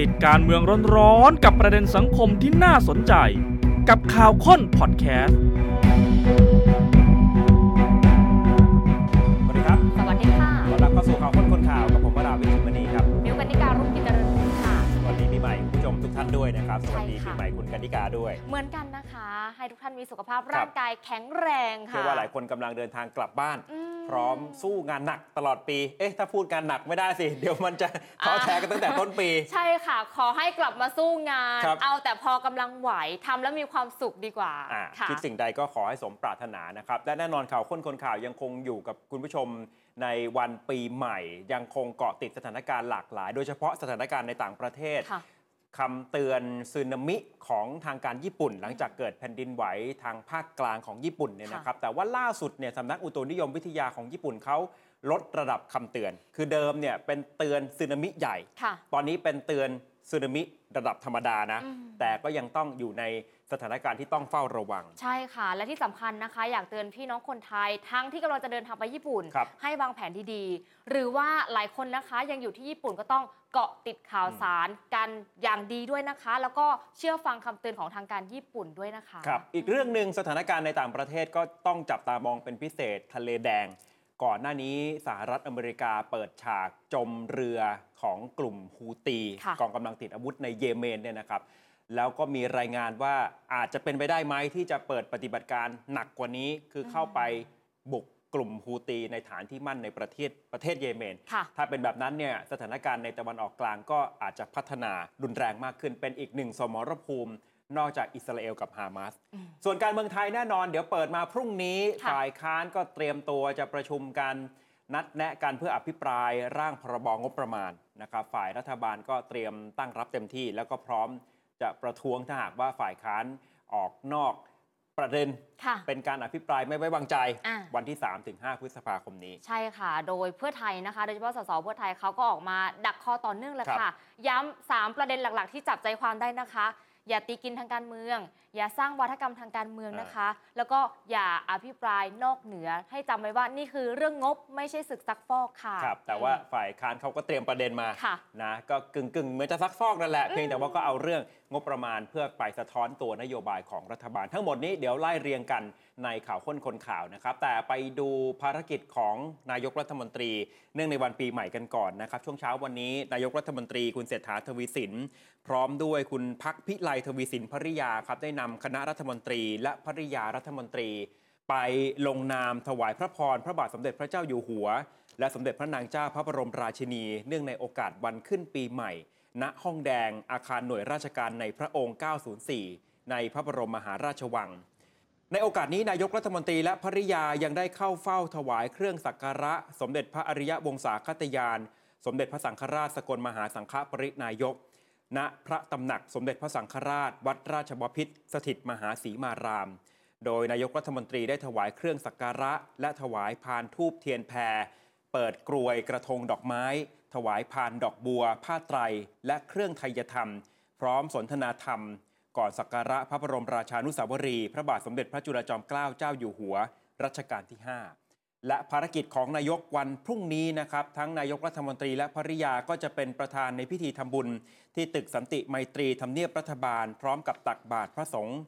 ติดการเมืองร้อนๆกับประเด็นสังคมที่น่าสนใจ กับข่าวค้นพอดแคสต์ นด้วยนะครับสวัสดีใช่ปีค่ะใหม่คุณกันนิกาด้วย เหมือนกันนะคะ ให้ทุกท่านมีสุขภาพครับร่างกายแข็งแรงค่ะเชื่อว่าหลายคนกำลังเดินทางกลับบ้านอืมพร้อมสู้งานหนักตลอดปี เอ๊ะถ้าพูดงานหนักไม่ได้สิ เดี๋ยวมันจะท้อแท้กันตั้งแต่ต้นปี ใช่ค่ะ ขอให้กลับมาสู้งานครับเอาแต่พอกำลังไหวทำแล้วมีความสุขดีกว่าอ่าค่ะคิดสิ่งใดก็ขอให้สมปรารถนานะครับและแน่นอนข่าวค้นคนข่าวยังคงอยู่กับคุณผู้ชมในวันปีใหม่ ยังคงเกาะติดสถานการณ์หลากหลาย โดยเฉพาะสถานการณ์ในต่างประเทศ ค่ะคำเตือนสึนามิของทางการญี่ปุ่น หลังจากเกิดแผ่นดินไหวทางภาคกลางของญี่ปุ่นเนี่ยนะครับ แต่ว่าล่าสุดเนี่ยสำนักอุตุนิยมวิทยาของญี่ปุ่นเขาลดระดับคำเตือน คือเดิมเนี่ยเป็นเตือนสึนามิใหญ่ค่ะตอนนี้เป็นเตือนสึนามิระดับธรรมดานะอืมแต่ก็ยังต้องอยู่ใน สถานการณ์ที่ต้องเฝ้าระวัง ใช่ค่ะ และที่สำคัญนะคะ อยากเตือนพี่น้องคนไทย ทั้งที่กำลังจะเดินทางไปญี่ปุ่นครับให้วางแผนที่ดีหรือว่าหลายคนนะคะยังอยู่ที่ญี่ปุ่นก็ต้องเกาะติดข่าวสารกันอย่างดีด้วยนะคะ แล้วก็เชื่อฟังคำเตือนของทางการญี่ปุ่นด้วยนะคะครับอีกเรื่องหนึ่งสถานการณ์ในต่างประเทศก็ต้องจับตามองเป็นพิเศษทะเลแดง ก่อนหน้านี้สหรัฐอเมริกาเปิดฉากจมเรือของกลุ่มฮูตีค่ะกองกำลังติดอาวุธในเยเมนเนี่ยนะครับ แล้วก็มีรายงานว่าอาจจะเป็นไปได้ไหมที่จะเปิดปฏิบัติการหนักกว่านี้ คือเข้าไปบุกกลุ่มฮูตีในฐานที่มั่นในประเทศประเทศเยเมนค่ะถ้าเป็นแบบนั้นเนี่ยสถานการณ์ในตะวันออกกลางก็อาจจะพัฒนารุนแรงมากขึ้น เป็นอีกหนึ่งสมรภูมินอกจากอิสราเอลกับฮามาสอืมส่วนการเมืองไทยแน่นอน เดี๋ยวเปิดมาพรุ่งนี้ค่ะฝ่ายค้านก็เตรียมตัวจะประชุมกันนัดแนะกันเพื่ออภิปรายร่างพรบงบประมาณนะครับฝ่ายรัฐบาลก็เตรียมตั้งรับเต็มที่แล้วก็พร้อม จะประท้วงถ้าหากว่าฝ่ายค้านออกนอกประเด็นค่ะเป็นการอภิปรายไม่ไว้วางใจอะวันที่ 3-5 พฤษภาคมนี้ ใช่ค่ะ โดยเพื่อไทยนะคะ โดยเฉพาะสสเพื่อไทยเขาก็ออกมาดักคอต่อเนื่องเลยครัค่ะบย้ำสามประเด็นหลักๆ ที่จับใจความได้นะคะ อย่าตีกินทางการเมืองอย่าสร้างวัฒกรรมทางการเมืองนะคะ แล้วก็อย่าอภิปรายนอกเหนือ ให้จำไว้ว่านี่คือเรื่องงบไม่ใช่ศึกซักฟอกค่ะครับแต่ว่าฝ่ายค้านเขาก็เตรียมประเด็นมาค่ะนะก็กึ่งกึ่งๆเหมือนจะซักฟอกนั่นแหละเพียงแต่ว่าก็เอาเรื่องงบประมาณเพื่อไปสะท้อนตัวนโยบายของรัฐบาล ทั้งหมดนี้เดี๋ยวไล่เรียงกันในข่าวค้นคนข่าวนะครับ แต่ไปดูภารกิจของนายกรัฐมนตรี เนื่องในวันปีใหม่กันก่อนนะครับช่วงเช้าวันนี้นายกรัฐมนตรีคุณเศรษฐาทวีสิน พร้อมด้วยคุณพักพิไลทวีสินภริยาครับได้นำคณะรัฐมนตรี และภริยารัฐมนตรี ไปลงนามถวายพระพร พระบาทสมเด็จพระเจ้าอยู่หัว และสมเด็จพระนางเจ้าพระบรมราชินี เนื่องในโอกาสวันขึ้นปีใหม่ ณห้องแดงอาคารหน่วยราชการในพระองค์ 904 ในพระบรมมหาราชวัง ในโอกาสนี้นายกรัฐมนตรีและภริยายังได้เข้าเฝ้าถวายเครื่องสักการะ สมเด็จพระอริยวงศาคตยาน สมเด็จพระสังฆราชสกลมหาสังฆปรินายก ณพระตำหนักสมเด็จพระสังฆราช วัดราชบพิตรสถิตมหาศรีมาราม โดยนายกรัฐมนตรีได้ถวายเครื่องสักการะ และถวายพานทูบเทียนแพร เปิดกรวยกระทงดอกไม้ ถวายพานดอกบัว ผ้าไตร และเครื่องไทยธรรม พร้อมสนทนาธรรม ก่อนสักการะพระบรมราชานุสาวรี พระบาทสมเด็จพระจุลจอมเกล้าเจ้าอยู่หัว รัชกาลที่ 5 และภารกิจของนายกวันพรุ่งนี้นะครับ ทั้งนายกรัฐมนตรีและภริยาก็จะเป็นประธานในพิธีทำบุญ ที่ตึกสันติไมตรีทำเนียบรัฐบาล พร้อมกับตักบาตรพระสงฆ์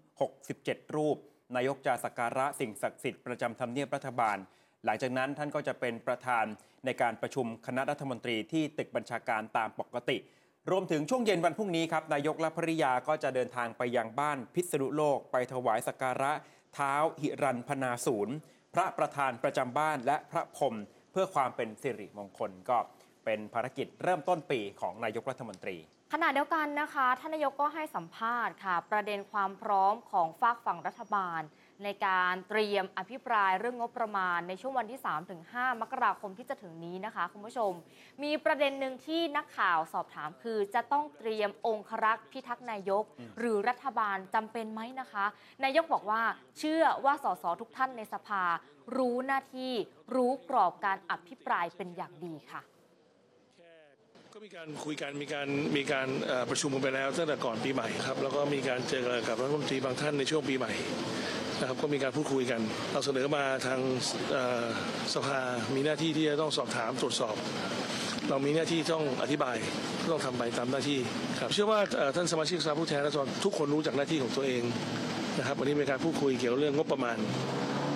67 รูป นายกจะสักการะสิ่งศักดิ์สิทธิ์ประจำทำเนียบรัฐบาล หลังจากนั้นท่านก็จะเป็นประธานในการประชุมคณะรัฐมนตรีที่ตึกบัญชาการตามปกติ รวมถึงช่วงเย็นวันพรุ่งนี้ครับนายกและภริยาก็จะเดินทางไปยังบ้านพิษณุโลก ไปถวายสักการะเท้าหิรันพนาศูนย์ พระประธานประจำบ้านและพระพรมเพื่อความเป็นสิริมงคลก็เป็นภารกิจเริ่มต้นปีของนายกรัฐมนตรี ขณะเดียวกันนะคะท่านนายกก็ให้สัมภาษณ์ค่ะ ประเด็นความพร้อมของฝากฝั่งรัฐบาล ในการเตรียมอภิปรายเรื่องงบประมาณในช่วงวันที่ 3-5 มกราคมที่จะถึงนี้นะคะคุณผู้ชม มีประเด็นหนึ่งที่นักข่าวสอบถามคือ จะต้องเตรียมองครักษ์พิทักษ์นายก หรือรัฐบาลจำเป็นไหมนะคะ นายกบอกว่าเชื่อว่าสสทุกท่านในสภา รู้หน้าที่รู้กรอบการอภิปรายเป็นอย่างดีค่ะก็มีการคุยกันมีการมีการประชุมกันไปแล้วตั้งแต่ก่อนปีใหม่ครับแล้วก็มีการเจอกับรัฐมนตรีบางท่านในช่วงปีใหม่นะครับก็มีการพูดคุยกัน เราเสนอมาทางสภามีหน้าที่ที่จะต้องสอบถามตรวจสอบ เรามีหน้าที่ต้องอธิบายต้องทำไปตามหน้าที่ครับเชื่อว่าท่านสมาชิกสภาผู้แทนราษฎรทุกคนรู้จักหน้าที่ของตัวเองนะครับวันนี้มีการพูดคุยเกี่ยวเรื่องงบประมาณ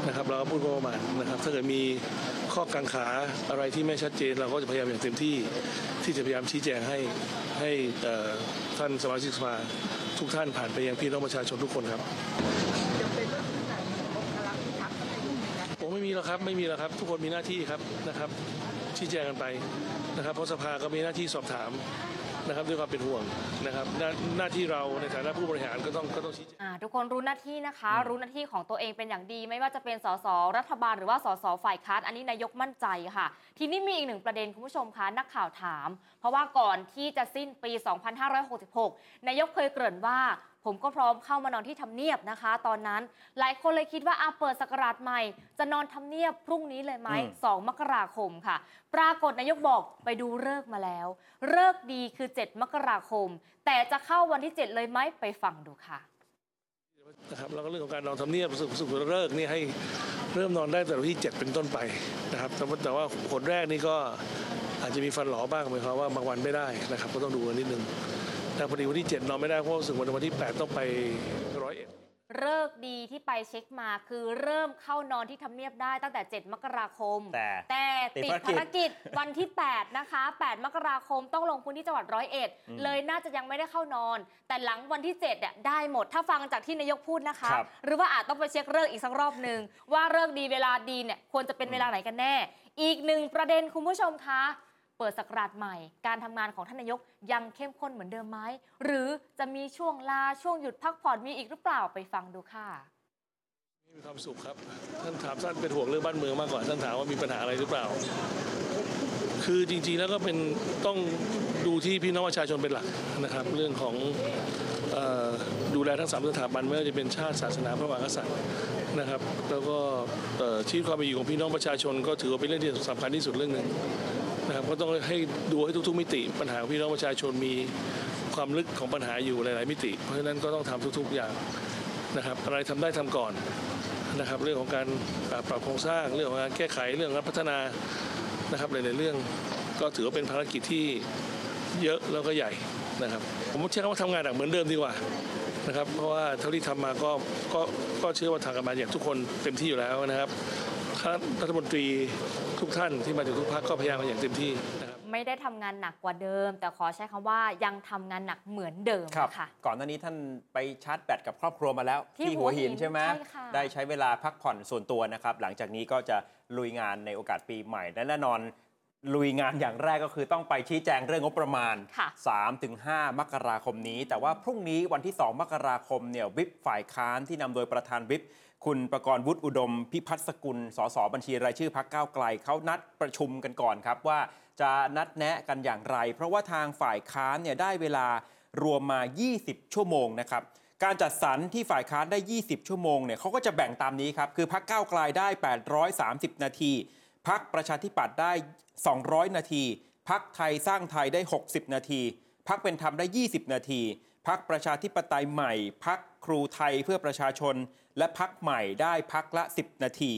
นะครับ เราก็พูดงบประมาณนะครับ ถ้าเกิดมีข้อกังขาอะไรที่ไม่ชัดเจน เราก็จะพยายามอย่างเต็มที่ที่จะพยายามชี้แจงให้ให้ท่านสมาชิกสภาทุกท่านผ่านไปยังพี่น้องประชาชนทุกคนครับผมไม่มีแล้วครับไม่มีแล้วครับ ทุกคนมีหน้าที่ครับนะครับชี้แจงกันไปนะครับเพราะสภาก็มีหน้าที่สอบถาม นะครับด้วยความเป็นห่วงนะครับหน้าหน้าที่เราในฐานะผู้บริหารก็ต้องก็ต้องชี้แจง อ่าทุกคนรู้หน้าที่นะคะ รู้หน้าที่ของตัวเองเป็นอย่างดี ไม่ว่าจะเป็นสสรัฐบาลหรือว่าสสฝ่ายค้านอันนี้นายกมั่นใจค่ะ ทีนี้มีอีกหนึ่งประเด็นคุณผู้ชมคะนักข่าวถาม เพราะว่าก่อนที่จะสิ้นปี 2566 นายกเคยเกริ่นว่า ผมก็พร้อมเข้ามานอนที่ทำเนียบนะคะ ตอนนั้นหลายคนเลยคิดว่าอาเปิดสกราชใหม่ จะนอนทำเนียบพรุ่งนี้เลยไหมอืม2มกราคมค่ะ ปรากฏนายกบอกไปดูเลิกษ์มาแล้วเลิกษ์ดีคือ 7 มกราคม แต่จะเข้าวันที่ 7 เลยไหมไปฟังดูค่ะ นะครับแล้วก็เรื่องของการนอนทำเนียบสุขสุขเลิกษ์นี่ให้เริ่มนอนได้แต่วันที่ 7 เป็นต้นไปนะครับแต่ว่าแต่ว่าผลแรกนี่ก็อาจจะมีฟันหลอบ้างหมายความว่าบางวันไม่ได้นะครับ ก็ต้องดูกันนิดนึง แต่พอดีวันที่ 7 นอนไม่ได้เพราะรู้สึกวันวันที่ 8 ต้องไปร้อยเอ็ดเลิกษ์ดีที่ไปเช็คมาคือเริ่มเข้านอนที่ทำเนียบได้ตั้งแต่ 7 มกราคม แต่แต่ติดติดภารกิจภารกิจวันที่ 8 นะคะ 8 มกราคมต้องลงพื้นที่จังหวัดร้อยเอ็ดอืมเลยน่าจะยังไม่ได้เข้านอน แต่หลังวันที่7เนี่ยได้หมดถ้าฟังจากที่นายกพูดนะคะครับหรือว่าอาจต้องไปเช็คเลิกษ์อีกสักรอบหนึ่งว่าเลิกษ์ดีเวลาดีเนี่ยควรจะเป็นเวลาไหนกันแน่ อีกหนึ่งประเด็นคุณผู้ชมคะ เปิดสักราชใหม่ การทำงานของท่านนายกยังเข้มข้นเหมือนเดิมไหม หรือจะมีช่วงลาช่วงหยุดพักผ่อนมีอีกหรือเปล่าไปฟังดูค่ะมีความสุขครับ ท่านถามท่านเป็นห่วงเรื่องบ้านเมืองมากกว่าท่านถามว่ามีปัญหาอะไรหรือเปล่า คือจริงๆแล้วก็เป็นต้องดูที่พี่น้องประชาชนเป็นหลักนะครับ เรื่องของออดูแลทั้งสามสถาบันไม่ว่าจะเป็นชาติศาสนาพระมหากษัตริย์นะครับ แล้วก็ชีวิตความเป็นอยู่ของพี่น้องประชาชน ก็ถือว่าเป็นเรื่องที่สำคัญที่สุดเรื่องหนึ่ง นะครับก็ต้องให้ดูให้ทุก ๆ มิติ ปัญหาของพี่น้องประชาชนมีความลึกของปัญหาอยู่หลาย ๆ มิติ เพราะฉะนั้นก็ต้องทำทุก ๆ อย่างนะครับอะไรทำได้ทำก่อนนะครับ เรื่องของการปรับโครงสร้างเรื่องของการแก้ไขเรื่องการพัฒนานะครับหลาย ๆ เรื่องก็ถือว่าเป็นภารกิจที่เยอะแล้วก็ใหญ่นะครับ ผมใช้คำว่าทำงานหนักเหมือนเดิมดีกว่านะครับ เพราะว่าเท่าที่ทำมาก็ก็ก็เชื่อว่าทางกันมาอย่างทุกคนเต็มที่อยู่แล้วนะครับ รัฐมนตรีทุกท่านที่มาจากทุกภาคก็พยายามมาอย่างเต็มที่นะครับไม่ได้ทำงานหนักกว่าเดิม แต่ขอใช้คำว่ายังทำงานหนักเหมือนเดิมครับค่ะ ก่อนหน้านี้ท่านไปชาร์จแบตกับครอบครัวมาแล้ว ที่หัวหินหัวหินใช่ไหมใช่ค่ะได้ใช้เวลาพักผ่อนส่วนตัวนะครับ หลังจากนี้ก็จะลุยงานในโอกาสปีใหม่และแน่นอนลุยงานอย่างแรกก็คือต้องไปชี้แจงเรื่องงบประมาณค่ะ3-5 มกราคมนี้ แต่ว่าพรุ่งนี้วันที่ 2 มกราคมเนี่ยวิปฝ่ายค้านที่นำโดยประธานวิป คุณประกรณ์วุฒิอุดม พิพัฒน์สกุล สสบัญชีรายชื่อพักก้าวไกลเขานัดประชุมกันก่อนครับว่าจะนัดแนะกันอย่างไร เพราะว่าทางฝ่ายค้านเนี่ยได้เวลารวมมา 20 ชั่วโมงนะครับการจัดสรรที่ฝ่ายค้านได้ 20 ชั่วโมงเนี่ยเขาก็จะแบ่งตามนี้ครับ คือพักก้าวไกลได้ 830 นาที พักประชาธิปัตย์ได้ 200 นาที พักไทยสร้างไทยได้ 60 นาที พักเป็นธรรมได้ 20 นาที พักประชาธิปไตยใหม่ พักครูไทยเพื่อประชาชน และพักใหม่ได้พักละ 10 นาที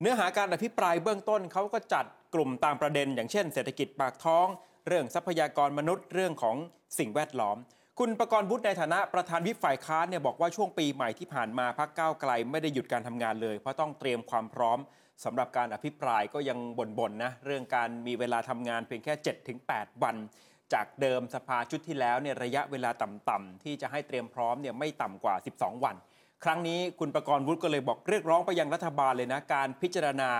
เนื้อหาการอภิปรายเบื้องต้นเขาก็จัดกลุ่มตามประเด็น อย่างเช่น เศรษฐกิจปากท้อง เรื่องทรัพยากรมนุษย์ เรื่องของสิ่งแวดล้อม คุณประกรณ์วุฒิในฐานะประธานวิปฝ่ายค้านเนี่ยบอกว่าช่วงปีใหม่ที่ผ่านมาพักก้าวไกลไม่ได้หยุดการทำงานเลย เพราะต้องเตรียมความพร้อมสำหรับการอภิปรายก็ยังบ่นๆนะเรื่องการมีเวลาทำงานเพียงแค่ 7-8 วันจากเดิมสภาชุดที่แล้วเนี่ยระยะเวลาต่ำๆที่จะให้เตรียมพร้อมเนี่ยไม่ต่ำกว่า 12 วัน ครั้งนี้คุณประกรณ์วุฒิก็เลยบอกเรียกร้องไปยังรัฐบาลเลยนะ การพิจารณา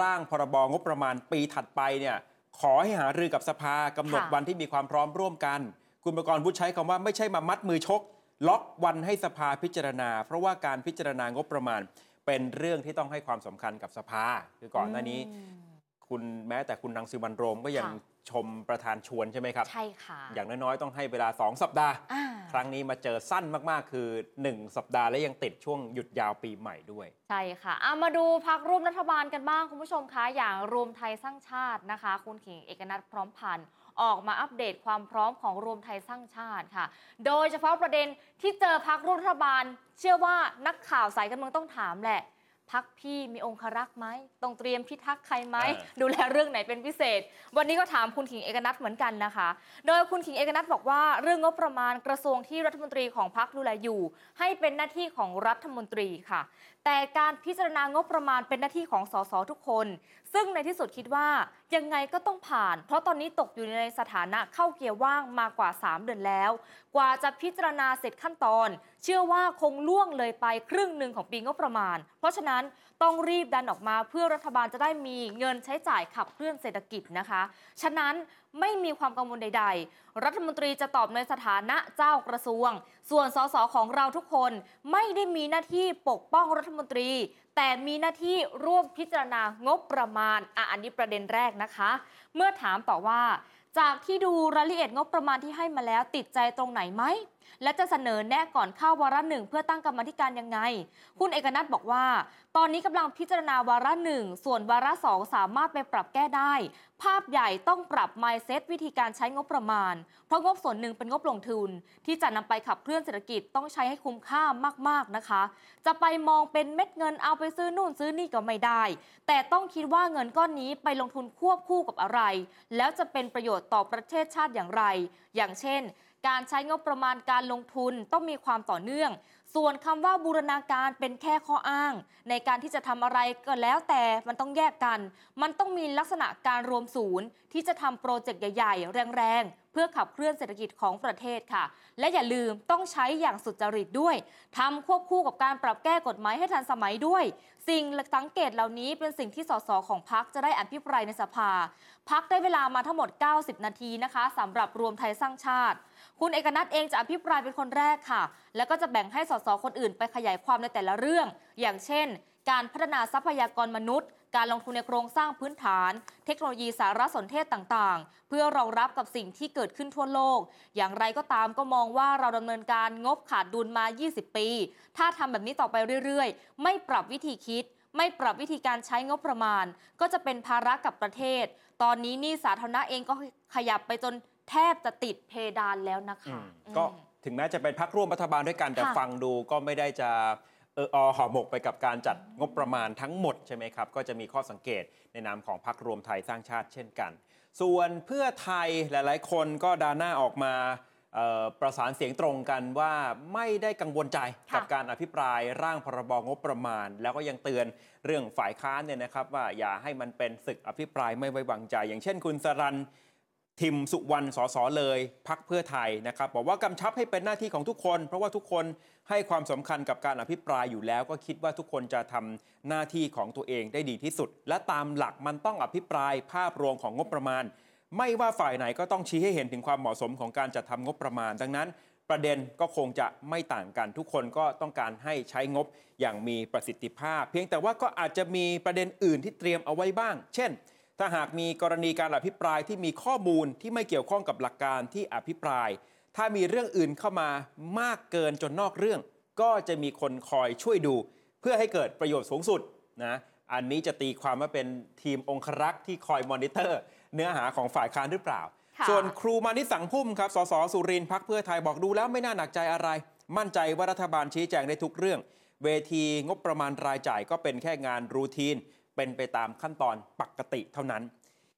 ร่างพรบงบประมาณปีถัดไปเนี่ยขอให้หารือกับสภากำหนดค่ะวันที่มีความพร้อมร่วมกัน คุณประกรณ์วุฒิใช้คำว่าไม่ใช่มามัดมือชก ล็อกวันให้สภาพิจารณา เพราะว่าการพิจารณางบประมาณ เป็นเรื่องที่ต้องให้ความสำคัญกับสภา คือก่อนหน้านี้อืมคุณแม้แต่คุณรังสิมันต์โรมก็ยังค่ะ ชมประธานชวนใช่ไหมครับ ใช่ค่ะ อย่างน้อยๆ ต้องให้เวลา 2 สัปดาห์อ่าครั้งนี้มาเจอสั้นมากๆ คือ 1 สัปดาห์และยังติดช่วงหยุดยาวปีใหม่ด้วย ใช่ค่ะเอามาดูพักร่วมรัฐบาลกันบ้างคุณผู้ชมคะอย่างรวมไทยสร้างชาตินะคะ คุณขิงเอกนัทพร้อมพันธ์ออกมาอัปเดตความพร้อมของรวมไทยสร้างชาติค่ะ โดยเฉพาะประเด็นที่เจอพักร่วมรัฐบาล เชื่อว่านักข่าวสายการเมืองต้องถามแหละ พักพี่มีองครักษ์ไหมต้องเตรียมพิทักษ์ใครไหมเออดูแลเรื่องไหนเป็นพิเศษ วันนี้ก็ถามคุณขิงเอกนัทเหมือนกันนะคะ โดยคุณขิงเอกนัทบอกว่าเรื่องงบประมาณกระทรวงที่รัฐมนตรีของพักดูแลอยู่ ให้เป็นหน้าที่ของรัฐมนตรีค่ะ แต่การพิจารณางบประมาณเป็นหน้าที่ของสสทุกคน ซึ่งในที่สุดคิดว่ายังไงก็ต้องผ่าน เพราะตอนนี้ตกอยู่ในสถานะเข้าเกียร์ว่างมากว่า 3 เดือนแล้ว กว่าจะพิจารณาเสร็จขั้นตอน เชื่อว่าคงล่วงเลยไปครึ่งหนึ่งของปีงบประมาณ เพราะฉะนั้นต้องรีบดันออกมาเพื่อรัฐบาลจะได้มีเงินใช้จ่ายขับเคลื่อนเศรษฐกิจนะคะ ฉะนั้น ไม่มีความกังวลใด ๆ รัฐมนตรีจะตอบในสถานะเจ้ากระทรวง ส่วนสสของเราทุกคนไม่ได้มีหน้าที่ปกป้องรัฐมนตรี แต่มีหน้าที่ร่วมพิจารณางบประมาณอะอันนี้ประเด็นแรกนะคะ เมื่อถามต่อว่า จากที่ดูรายละเอียดงบประมาณที่ให้มาแล้วติดใจตรงไหนไหม และจะเสนอแนะก่อนเข้าวาระหนึ่งเพื่อตั้งกรรมธิการยังไง คุณเอกนัทบอกว่า ตอนนี้กำลังพิจารณาวาระหนึ่งส่วนวาระสองสามารถไปปรับแก้ได้ ภาพใหญ่ต้องปรับ mindset วิธีการใช้งบประมาณ เพราะงบส่วนหนึ่งเป็นงบลงทุน ที่จะนำไปขับเคลื่อนเศรษฐกิจต้องใช้ให้คุ้มค่ามาก ๆนะคะ จะไปมองเป็นเม็ดเงินเอาไปซื้อนู่นซื้อนี่ก็ไม่ได้ แต่ต้องคิดว่าเงินก้อนนี้ไปลงทุนควบคู่กับอะไร แล้วจะเป็นประโยชน์ต่อประเทศชาติอย่างไร อย่างเช่น การใช้งบประมาณการลงทุนต้องมีความต่อเนื่อง ส่วนคำว่าบูรณาการเป็นแค่ข้ออ้าง ในการที่จะทำอะไรก็แล้วแต่มันต้องแยกกัน มันต้องมีลักษณะการรวมศูนย์ ที่จะทำโปรเจกต์ใหญ่ๆ แรงๆ เพื่อขับเคลื่อนเศรษฐกิจของประเทศค่ะ และอย่าลืมต้องใช้อย่างสุจริตด้วยทำควบคู่กับการปรับแก้กฎหมายให้ทันสมัยด้วย สิ่งสังเกตเหล่านี้เป็นสิ่งที่สสของพักจะได้อภิปรายในสภา พักได้เวลามาทั้งหมด 90 นาทีนะคะสำหรับรวมไทยสร้างชาติ คุณเอกนัทเองจะอภิปรายเป็นคนแรกค่ะ แล้วก็จะแบ่งให้สสคนอื่นไปขยายความในแต่ละเรื่อง อย่างเช่น การพัฒนาทรัพยากรมนุษย์ การลงทุนในโครงสร้างพื้นฐาน เทคโนโลยีสารสนเทศต่างๆ เพื่อรองรับกับสิ่งที่เกิดขึ้นทั่วโลก อย่างไรก็ตามก็มองว่าเราดำเนินการงบขาดดุลมา 20 ปี ถ้าทำแบบนี้ต่อไปเรื่อยๆ ไม่ปรับวิธีคิดไม่ปรับวิธีการใช้งบประมาณ ก็จะเป็นภาระกับประเทศ ตอนนี้หนี่สาธารณะเองก็ขยับไปจนแทบจะติดเพดานแล้วนะอืคะมอืมก็ถึงแม้จะเป็นพักร่วมรัฐบาลด้วยกันแต่ค่ะฟังดูก็ไม่ได้จะ เอออห่อหมกไปกับการจัดงบประมาณทั้งหมดใช่ไหมครับ ก็จะมีข้อสังเกตในนามของพักรวมไทยสร้างชาติเช่นกัน ส่วนเพื่อไทยหลายๆ คนก็ดาหน้าออกมาเอ่อประสานเสียงตรงกันว่าไม่ได้กังวลใจค่ะกับการอภิปรายร่างพรบงบประมาณ แล้วก็ยังเตือนเรื่องฝ่ายค้านเนี่ยนะครับว่าอย่าให้มันเป็นศึกอภิปรายไม่ไว้วางใจ อย่างเช่นคุณสรัน ทิมสุวรรณสสเลยพักเพื่อไทยนะครับบอกว่ากำชับให้เป็นหน้าที่ของทุกคน เพราะว่าทุกคนให้ความสำคัญกับการอภิปรายอยู่แล้ว ก็คิดว่าทุกคนจะทำหน้าที่ของตัวเองได้ดีที่สุด และตามหลักมันต้องอภิปรายภาพรวมของงบประมาณ ไม่ว่าฝ่ายไหนก็ต้องชี้ให้เห็นถึงความเหมาะสมของการจัดทำงบประมาณ ดังนั้น ประเด็นก็คงจะไม่ต่างกัน ทุกคนก็ต้องการให้ใช้งบอย่างมีประสิทธิภาพ เพียงแต่ว่าก็อาจจะมีประเด็นอื่นที่เตรียมเอาไว้บ้าง เช่น ถ้าหากมีกรณีการอภิปรายที่มีข้อมูลที่ไม่เกี่ยวข้องกับหลักการที่อภิปราย ถ้ามีเรื่องอื่นเข้ามามากเกินจนนอกเรื่อง ก็จะมีคนคอยช่วยดู เพื่อให้เกิดประโยชน์สูงสุดนะอันนี้จะตีความว่าเป็นทีมองครักษ์ที่คอยมอนิเตอร์ เนื้อหาของฝ่ายค้านหรือเปล่าค่ะส่วนครูมานิตสังพุ่มครับสสสุรินทร์พักเพื่อไทยบอกดูแล้วไม่น่าหนักใจอะไร มั่นใจว่ารัฐบาลชี้แจงได้ทุกเรื่อง เวทีงบประมาณรายจ่ายก็เป็นแค่งานรูทีน เป็นไปตามขั้นตอนปกติเท่านั้น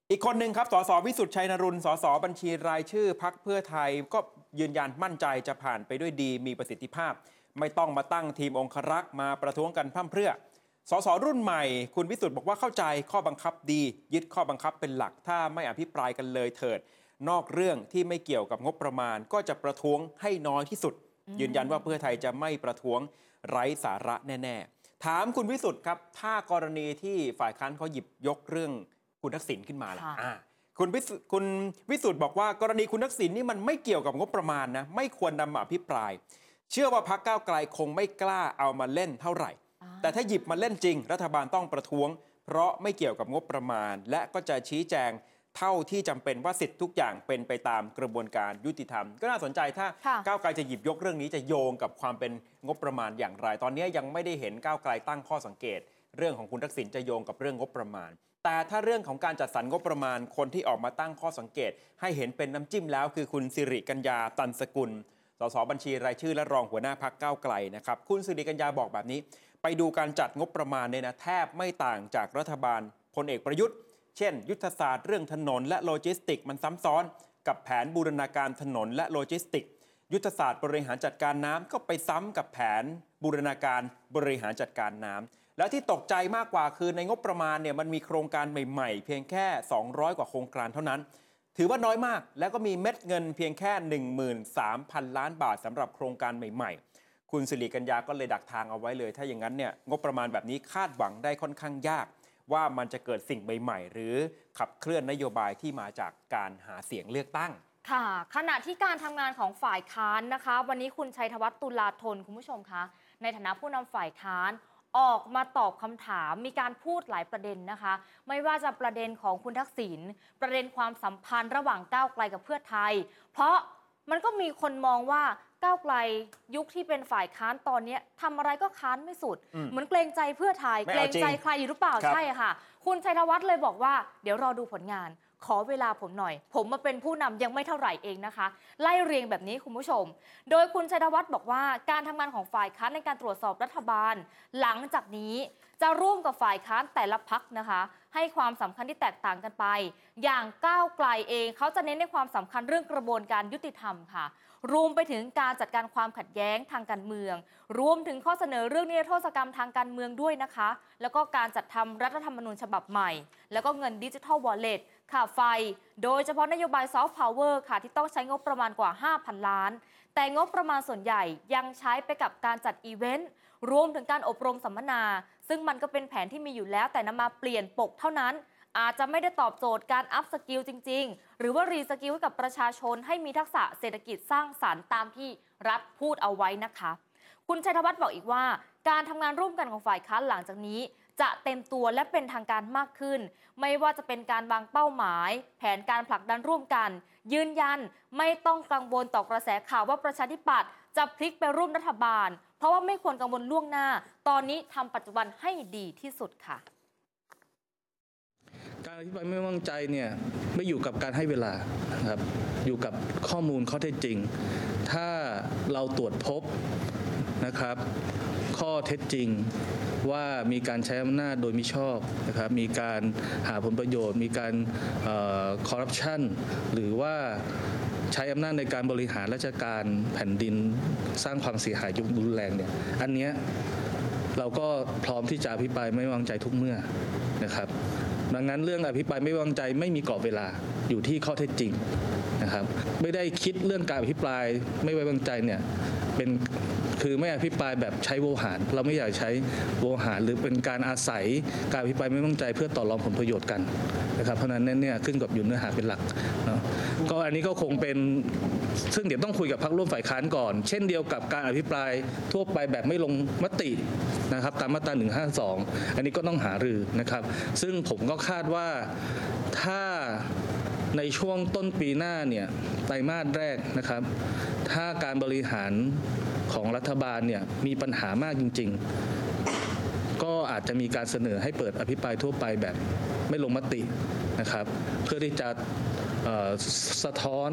อีกคนหนึ่งครับ สสวิสุทธิ์ชัยนรุนสสบัญชีรายชื่อพักเพื่อไทยก็ยืนยันมั่นใจจะผ่านไปด้วยดีมีประสิทธิภาพ ไม่ต้องมาตั้งทีมองครักษ์มาประท้วงกันพร่ำเพรื่อสสรุ่นใหม่ คุณวิสุทธ์บอกว่าเข้าใจข้อบังคับดี ยึดข้อบังคับเป็นหลักถ้าไม่อภิปรายกันเลยเถิด นอกเรื่องที่ไม่เกี่ยวกับงบประมาณ ก็จะประท้วงให้น้อยที่สุด ยืนยันว่าเพื่อไทยจะไม่ประท้วงไร้สาระแน่ ๆ ถามคุณวิสุทธ์ครับ ถ้ากรณีที่ฝ่ายค้านเขาหยิบยกเรื่องคุณทักษิณขึ้นมาล่ะค่ะอ่าคุณวิสุคุณวิสุทธ์บอกว่ากรณีคุณทักษิณนี่มันไม่เกี่ยวกับงบประมาณนะ ไม่ควรนำมาอภิปราย เชื่อว่าพักก้าวไกลคงไม่กล้าเอามาเล่นเท่าไหร่อ่าแต่ถ้าหยิบมาเล่นจริง รัฐบาลต้องประท้วง เพราะไม่เกี่ยวกับงบประมาณ และก็จะชี้แจง เท่าที่จำเป็นว่าสิทธิ์ทุกอย่างเป็นไปตามกระบวนการยุติธรรม ก็น่าสนใจถ้าค่ะก้าวไกลจะหยิบยกเรื่องนี้จะโยงกับความเป็นงบประมาณอย่างไร ตอนนี้ยังไม่ได้เห็นก้าวไกลตั้งข้อสังเกต เรื่องของคุณทักษิณจะโยงกับเรื่องงบประมาณ แต่ถ้าเรื่องของการจัดสรรงบประมาณคนที่ออกมาตั้งข้อสังเกต ให้เห็นเป็นน้ำจิ้มแล้ว คือคุณศิริกัญญาตันสกุลสส.บัญชีรายชื่อและรองหัวหน้าพรรคก้าวไกลนะครับคุณศิริกัญญาบอกแบบนี้ ไปดูการจัดงบประมาณเนี่ยนะแทบไม่ต่างจากรัฐบาลพลเอกประยุทธ์ เช่น ยุทธศาสตร์เรื่องถนนและโลจิสติกส์ มันซ้ำซ้อนกับแผนบูรณาการถนนและโลจิสติกส์ ยุทธศาสตร์บริหารจัดการน้ำก็ไปซ้ำกับแผนบูรณาการบริหารจัดการน้ำแล้วที่ตกใจมากกว่าคือในงบประมาณเนี่ยมันมีโครงการใหม่ๆ เพียงแค่ 200 กว่าโครงการเท่านั้น ถือว่าน้อยมาก แล้วก็มีเม็ดเงินเพียงแค่ 13,000 ล้านบาทสำหรับโครงการใหม่ ๆคุณสิริกัญญาก็เลยดักทางเอาไว้เลย ถ้าอย่างนั้นเนี่ยงบประมาณแบบนี้คาดหวังได้ค่อนข้างยาก ว่ามันจะเกิดสิ่งใหม่ๆ หรือขับเคลื่อนนโยบายที่มาจากการหาเสียงเลือกตั้ง ค่ะ ขณะที่การทำงานของฝ่ายค้านนะคะ วันนี้คุณชัยธวัฒน์ตุลาธนคุณผู้ชมคะในฐานะผู้นำฝ่ายค้านออกมาตอบคำถามมีการพูดหลายประเด็นนะคะ ไม่ว่าจะประเด็นของคุณทักษิณประเด็นความสัมพันธ์ระหว่างก้าวไกลกับเพื่อไทย เพราะ มันก็มีคนมองว่าก้าวไกลยุคที่เป็นฝ่ายค้านตอนเนี้ยทำอะไรก็ค้านไม่สุดอืมเหมือนเกรงใจเพื่อไทยไม่เกรเอางจริงใจใครอยู่หรือเปล่าครับใช่ค่ะ คุณชัยธวัฒน์เลยบอกว่า เดี๋ยวรอดูผลงาน ขอเวลาผมหน่อย ผมมาเป็นผู้นำยังไม่เท่าไหร่เองนะคะ ไล่เรียงแบบนี้คุณผู้ชม โดยคุณชัยวัฒน์บอกว่าการทำงานของฝ่ายค้านในการตรวจสอบรัฐบาล หลังจากนี้จะร่วมกับฝ่ายค้านแต่ละพักนะคะ ให้ความสำคัญที่แตกต่างกันไป อย่างก้าวไกลเองเขาจะเน้นในความสำคัญเรื่องกระบวนการยุติธรรมค่ะ รวมไปถึงการจัดการความขัดแย้งทางการเมือง รวมถึงข้อเสนอเรื่องนิรโทษกรรมทางการเมืองด้วยนะคะ แล้วก็การจัดทำรัฐธรรมนูญฉบับใหม่ แล้วก็เงินดิจิทัลวอลเล็ต ค่าไฟ โดยเฉพาะนโยบายซอฟต์พาวเวอร์ค่ะที่ต้องใช้งบประมาณกว่า 5,000 ล้าน แต่งบประมาณส่วนใหญ่ยังใช้ไปกับการจัดอีเวนต์รวมถึงการอบรมสัมมนา ซึ่งมันก็เป็นแผนที่มีอยู่แล้วแต่นำมาเปลี่ยนปกเท่านั้น อาจจะไม่ได้ตอบโจทย์การ upskill จริง ๆ หรือว่า reskill ให้กับประชาชนให้มีทักษะเศรษฐกิจสร้างสรรค์ตามที่รัฐพูดเอาไว้นะคะ คุณชัยธวัฒน์บอกอีกว่า การทำงานร่วมกันของฝ่ายค้านหลังจากนี้ จะเต็มตัวและเป็นทางการมากขึ้น ไม่ว่าจะเป็นการวางเป้าหมาย แผนการผลักดันร่วมกัน ยืนยันไม่ต้องกังวลต่อกระแสข่าวว่าประชาธิปัตย์จะพลิกไปร่วมรัฐบาล เพราะว่าไม่ควรกังวลล่วงหน้า ตอนนี้ทำปัจจุบันให้ดีที่สุดค่ะ การอธิบายไม่ว้วางใจเนี่ยไม่อยู่กับการให้เวลานะครับอยู่กับข้อมูลข้อเท็จจริง ถ้าเราตรวจพบนะครับ ข้อเท็จจริงว่ามีการใช้อำนาจโดยมิชอบนะครับ มีการหาผลประโยชน์ มีการคอร์รัปชันหรือว่าใช้อำนาจในการบริหารราชการแผ่นดินสร้างความเสียหายยุบรุนแรงเนี่ย อันเนี้ยเราก็พร้อมที่จะอภิปรายไม่วางใจทุกเมื่อนะครับ ดังนั้นเรื่องอภิปรายไม่วางใจไม่มีกรอบเวลาอยู่ที่ข้อเท็จจริงนะครับ ไม่ได้คิดเรื่องการอภิปรายไม่ไว้วางใจเนี่ยเป็น คือไม่อภิปรายแบบใช้โวหาร เราไม่อยากใช้โวหารหรือเป็นการอาศัยการอภิปรายไม่ไว้งใจเพื่อต่อรองผลประโยชน์กันนะครับเพราะฉะนั้นเนี่ยขึ้นกับอยู่เนื้อหาเป็นหลักเนาะก็อันนี้ก็คงเป็นซึ่งเดี๋ยวต้องคุยกับพรรคร่วมฝ่ายค้านก่อน เช่นเดียวกับการอภิปรายทั่วไปแบบไม่ลงมตินะครับตามมาตรา 152 อันนี้ก็ต้องหารือนะครับ ซึ่งผมก็คาดว่าถ้า ในช่วงต้นปีหน้าเนี่ยไตรมาสแรกนะครับ ถ้าการบริหารของรัฐบาลเนี่ยมีปัญหามากจริง ๆ ก็อาจจะมีการเสนอให้เปิดอภิปรายทั่วไปแบบไม่ลงมตินะครับ เพื่อที่จะสะท้อน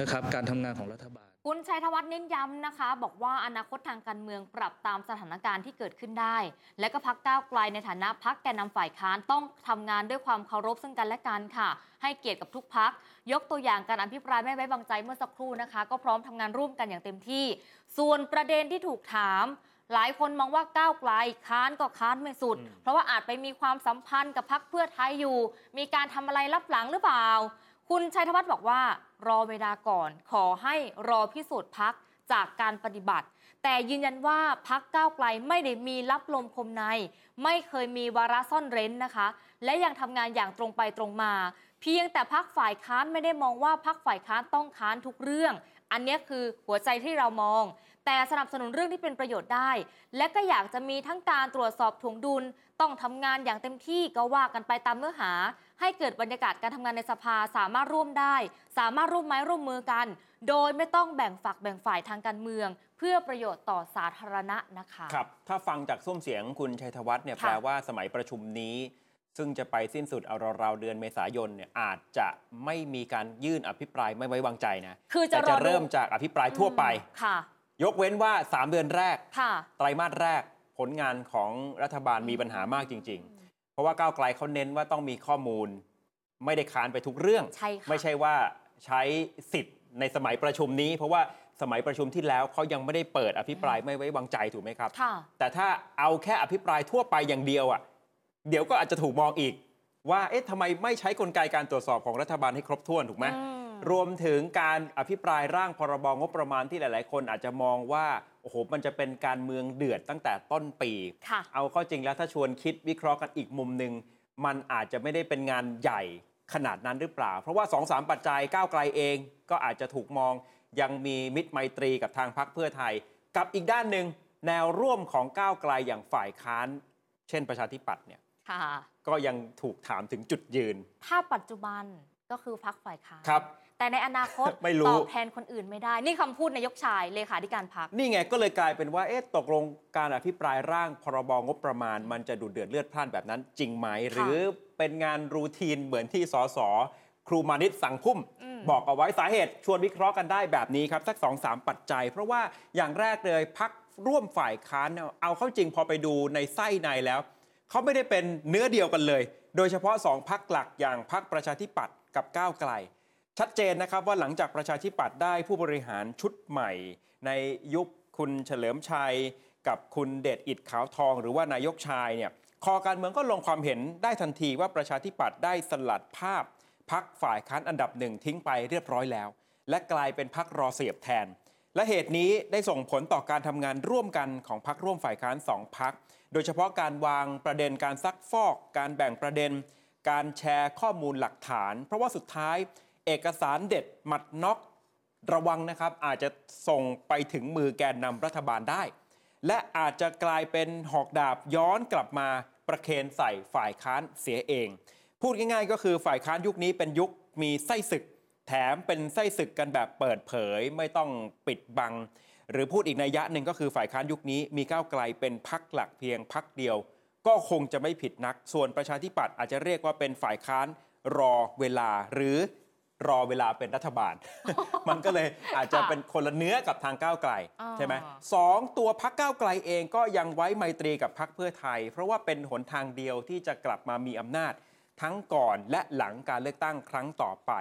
นะครับการทำงานของรัฐบาล คุณชัยธวัฒน์เน้นย้ำนะคะ บอกว่าอนาคตทางการเมืองปรับตามสถานการณ์ที่เกิดขึ้นได้ และก็พักก้าวไกลในฐานะพักแกนนำฝ่ายค้านต้องทำงานด้วยความเคารพซึ่งกันและกันค่ะ ให้เกียรติกับทุกพัก ยกตัวอย่างการอภิปรายไม่ไว้วางใจเมื่อสักครู่นะคะ ก็พร้อมทำงานร่วมกันอย่างเต็มที่ ส่วนประเด็นที่ถูกถาม หลายคนมองว่าก้าวไกลค้านก็ค้านไม่สุดอืมเพราะว่าอาจไปมีความสัมพันธ์กับพักเพื่อไทยอยู่ มีการทำอะไรลับหลังหรือเปล่า คุณชัยธวัฒน์บอกว่ารอเวลาก่อน ขอให้รอพิสูจน์พักจากการปฏิบัติ แต่ยืนยันว่าพักก้าวไกลไม่ได้มีรับลมคมใน ไม่เคยมีวาระซ่อนเร้นนะคะ และยังทำงานอย่างตรงไปตรงมา เพียงแต่พักฝ่ายค้านไม่ได้มองว่าพักฝ่ายค้านต้องค้านทุกเรื่อง อันนี้คือหัวใจที่เรามอง แต่สนับสนุนเรื่องที่เป็นประโยชน์ได้ และก็อยากจะมีทั้งการตรวจสอบถ่วงดุล ต้องทำงานอย่างเต็มที่ก็ว่ากันไปตามเนื้อหา ให้เกิดบรรยากาศการทำงานในสภาสามารถร่วมได้ สามารถร่วมไม้ร่วมมือกัน โดยไม่ต้องแบ่งฝักแบ่งฝ่ายทางการเมือง เพื่อประโยชน์ต่อสาธารณะนะคะครับถ้าฟังจากส้มเสียงคุณชัยธวัฒน์เนี่ยค่ะแปลว่าสมัยประชุมนี้ซึ่งจะไปสิ้นสุดเอาราวๆเดือนเมษายนเนี่ยอาจจะไม่มีการยื่นอภิปรายไม่ไว้วางใจนะคือจะแต่รจะอดูเริ่มจากอภิปรายทั่วไปค่ะ ยกเว้นว่า 3 เดือนแรก ค่ะ ไตรมาสแรกผลงานของรัฐบาลมีปัญหามากจริง ๆ เพราะว่าก้าวไกลเขาเน้นว่าต้องมีข้อมูล ไม่ได้ค้านไปทุกเรื่อง ใช่ค่ะ ไม่ใช่ว่าใช้สิทธิ์ในสมัยประชุมนี้ เพราะว่าสมัยประชุมที่แล้วเขายังไม่ได้เปิดอภิปรายไม่ไว้วางใจถูกไหมครับ ค่ะ แต่ถ้าเอาแค่อภิปรายทั่วไปอย่างเดียวอะเดี๋ยวก็อาจจะถูกมองอีก ว่าเอ๊ะทำไมไม่ใช้กลไกการตรวจสอบของรัฐบาลให้ครบถ้วนถูกไหมอืม รวมถึงการอภิปรายร่างพรบงบประมาณที่หลาย ๆ คนอาจจะมองว่าโอ้โหมันจะเป็นการเมืองเดือดตั้งแต่ต้นปีค่ะเอาเข้าจริงแล้วถ้าชวนคิดวิเคราะห์กันอีกมุมหนึ่งมันอาจจะไม่ได้เป็นงานใหญ่ขนาดนั้นหรือเปล่า เพราะว่า2อสปัจจัยก้าวไกลเองก็อาจจะถูกมองยังมีมิตรไมตรีกับทางพรรคเพื่อไทย กับอีกด้านหนึ่งแนวร่วมของก้าวไกลอย่างฝ่ายค้าน เช่นประชาธิปัตย์เนี่ยค่ะก็ยังถูกถามถึงจุดยืน ถ้าปัจจุบันก็คือพักฝ่ายค้านครับ แต่ในอนาคตไม่รู้ ตอบแทนคนอื่นไม่ได้ นี่คำพูดนายกชายเลขาธิการพักนี่ไงก็เลยกลายเป็นว่าเอ๊ะตกลงการอภิปรายร่างพรบงบประมาณ มันจะดูเดือดเลือดพล่านแบบนั้นจริงไหม หรือเป็นงานรูทีนเหมือนที่สสครูมานิตสั่งพุ่ม อืม บอกเอาไว้สาเหตุชวนวิเคราะห์กันได้แบบนี้ครับ สัก2อสปัจจัย เพราะว่าอย่างแรกเลยพักร่วมฝ่ายค้านเนี่ยเอาเข้าจริงพอไปดูในไส้ในแล้ว เขาไม่ได้เป็นเนื้อเดียวกันเลย โดยเฉพาะสองพักหลักอย่างพักประชาธิปัตย์กับก้าวไกล ชัดเจนนะครับว่าหลังจากประชาธิปัตย์ได้ผู้บริหารชุดใหม่ ในยุคคุณเฉลิมชัย กับคุณเดชอิดขาวทอง หรือว่านายกชายเนี่ยคอการเมืองก็ลงความเห็นได้ทันทีว่าประชาธิปัตย์ได้สลัดภาพพักฝ่ายค้านอันดับหนึ่งทิ้งไปเรียบร้อยแล้ว และกลายเป็นพักรอเสียบแทน และเหตุนี้ได้ส่งผลต่อการทำงานร่วมกันของพักร่วมฝ่ายค้านสองพักโดยเฉพาะการวางประเด็นการซักฟอก การแบ่งประเด็น การแชร์ข้อมูลหลักฐาน เพราะว่าสุดท้าย เอกสารเด็ดหมัดน็อกระวังนะครับ อาจจะส่งไปถึงมือแกนนำรัฐบาลได้ และอาจจะกลายเป็นหอกดาบย้อนกลับมาประเคนใส่ฝ่ายค้านเสียเอง พูดง่ายๆ ก็คือฝ่ายค้านยุคนี้เป็นยุคมีไส้ศึก แถมเป็นไส้ศึกกันแบบเปิดเผยไม่ต้องปิดบัง หรือพูดอีกในยยะหนึ่งก็คือฝ่ายค้านยุคนี้มีก้าวไกลเป็นพักหลักเพียงพักเดียว ก็คงจะไม่ผิดนัก ส่วนประชาธิปัตย์อาจจะเรียกว่าเป็นฝ่ายค้านรอเวลาหรือ รอเวลาเป็นรัฐบาล มันก็เลยอาจจะเป็นคนละเนื้อกับทางก้าวไกลอ่าใช่ไหมสองตัวพักก้าวไกลเองก็ยังไว้ไมตรีกับพักเพื่อไทย เพราะว่าเป็นหนทางเดียวที่จะกลับมามีอำนาจ ทั้งก่อนและหลังการเลือกตั้งครั้งต่อไป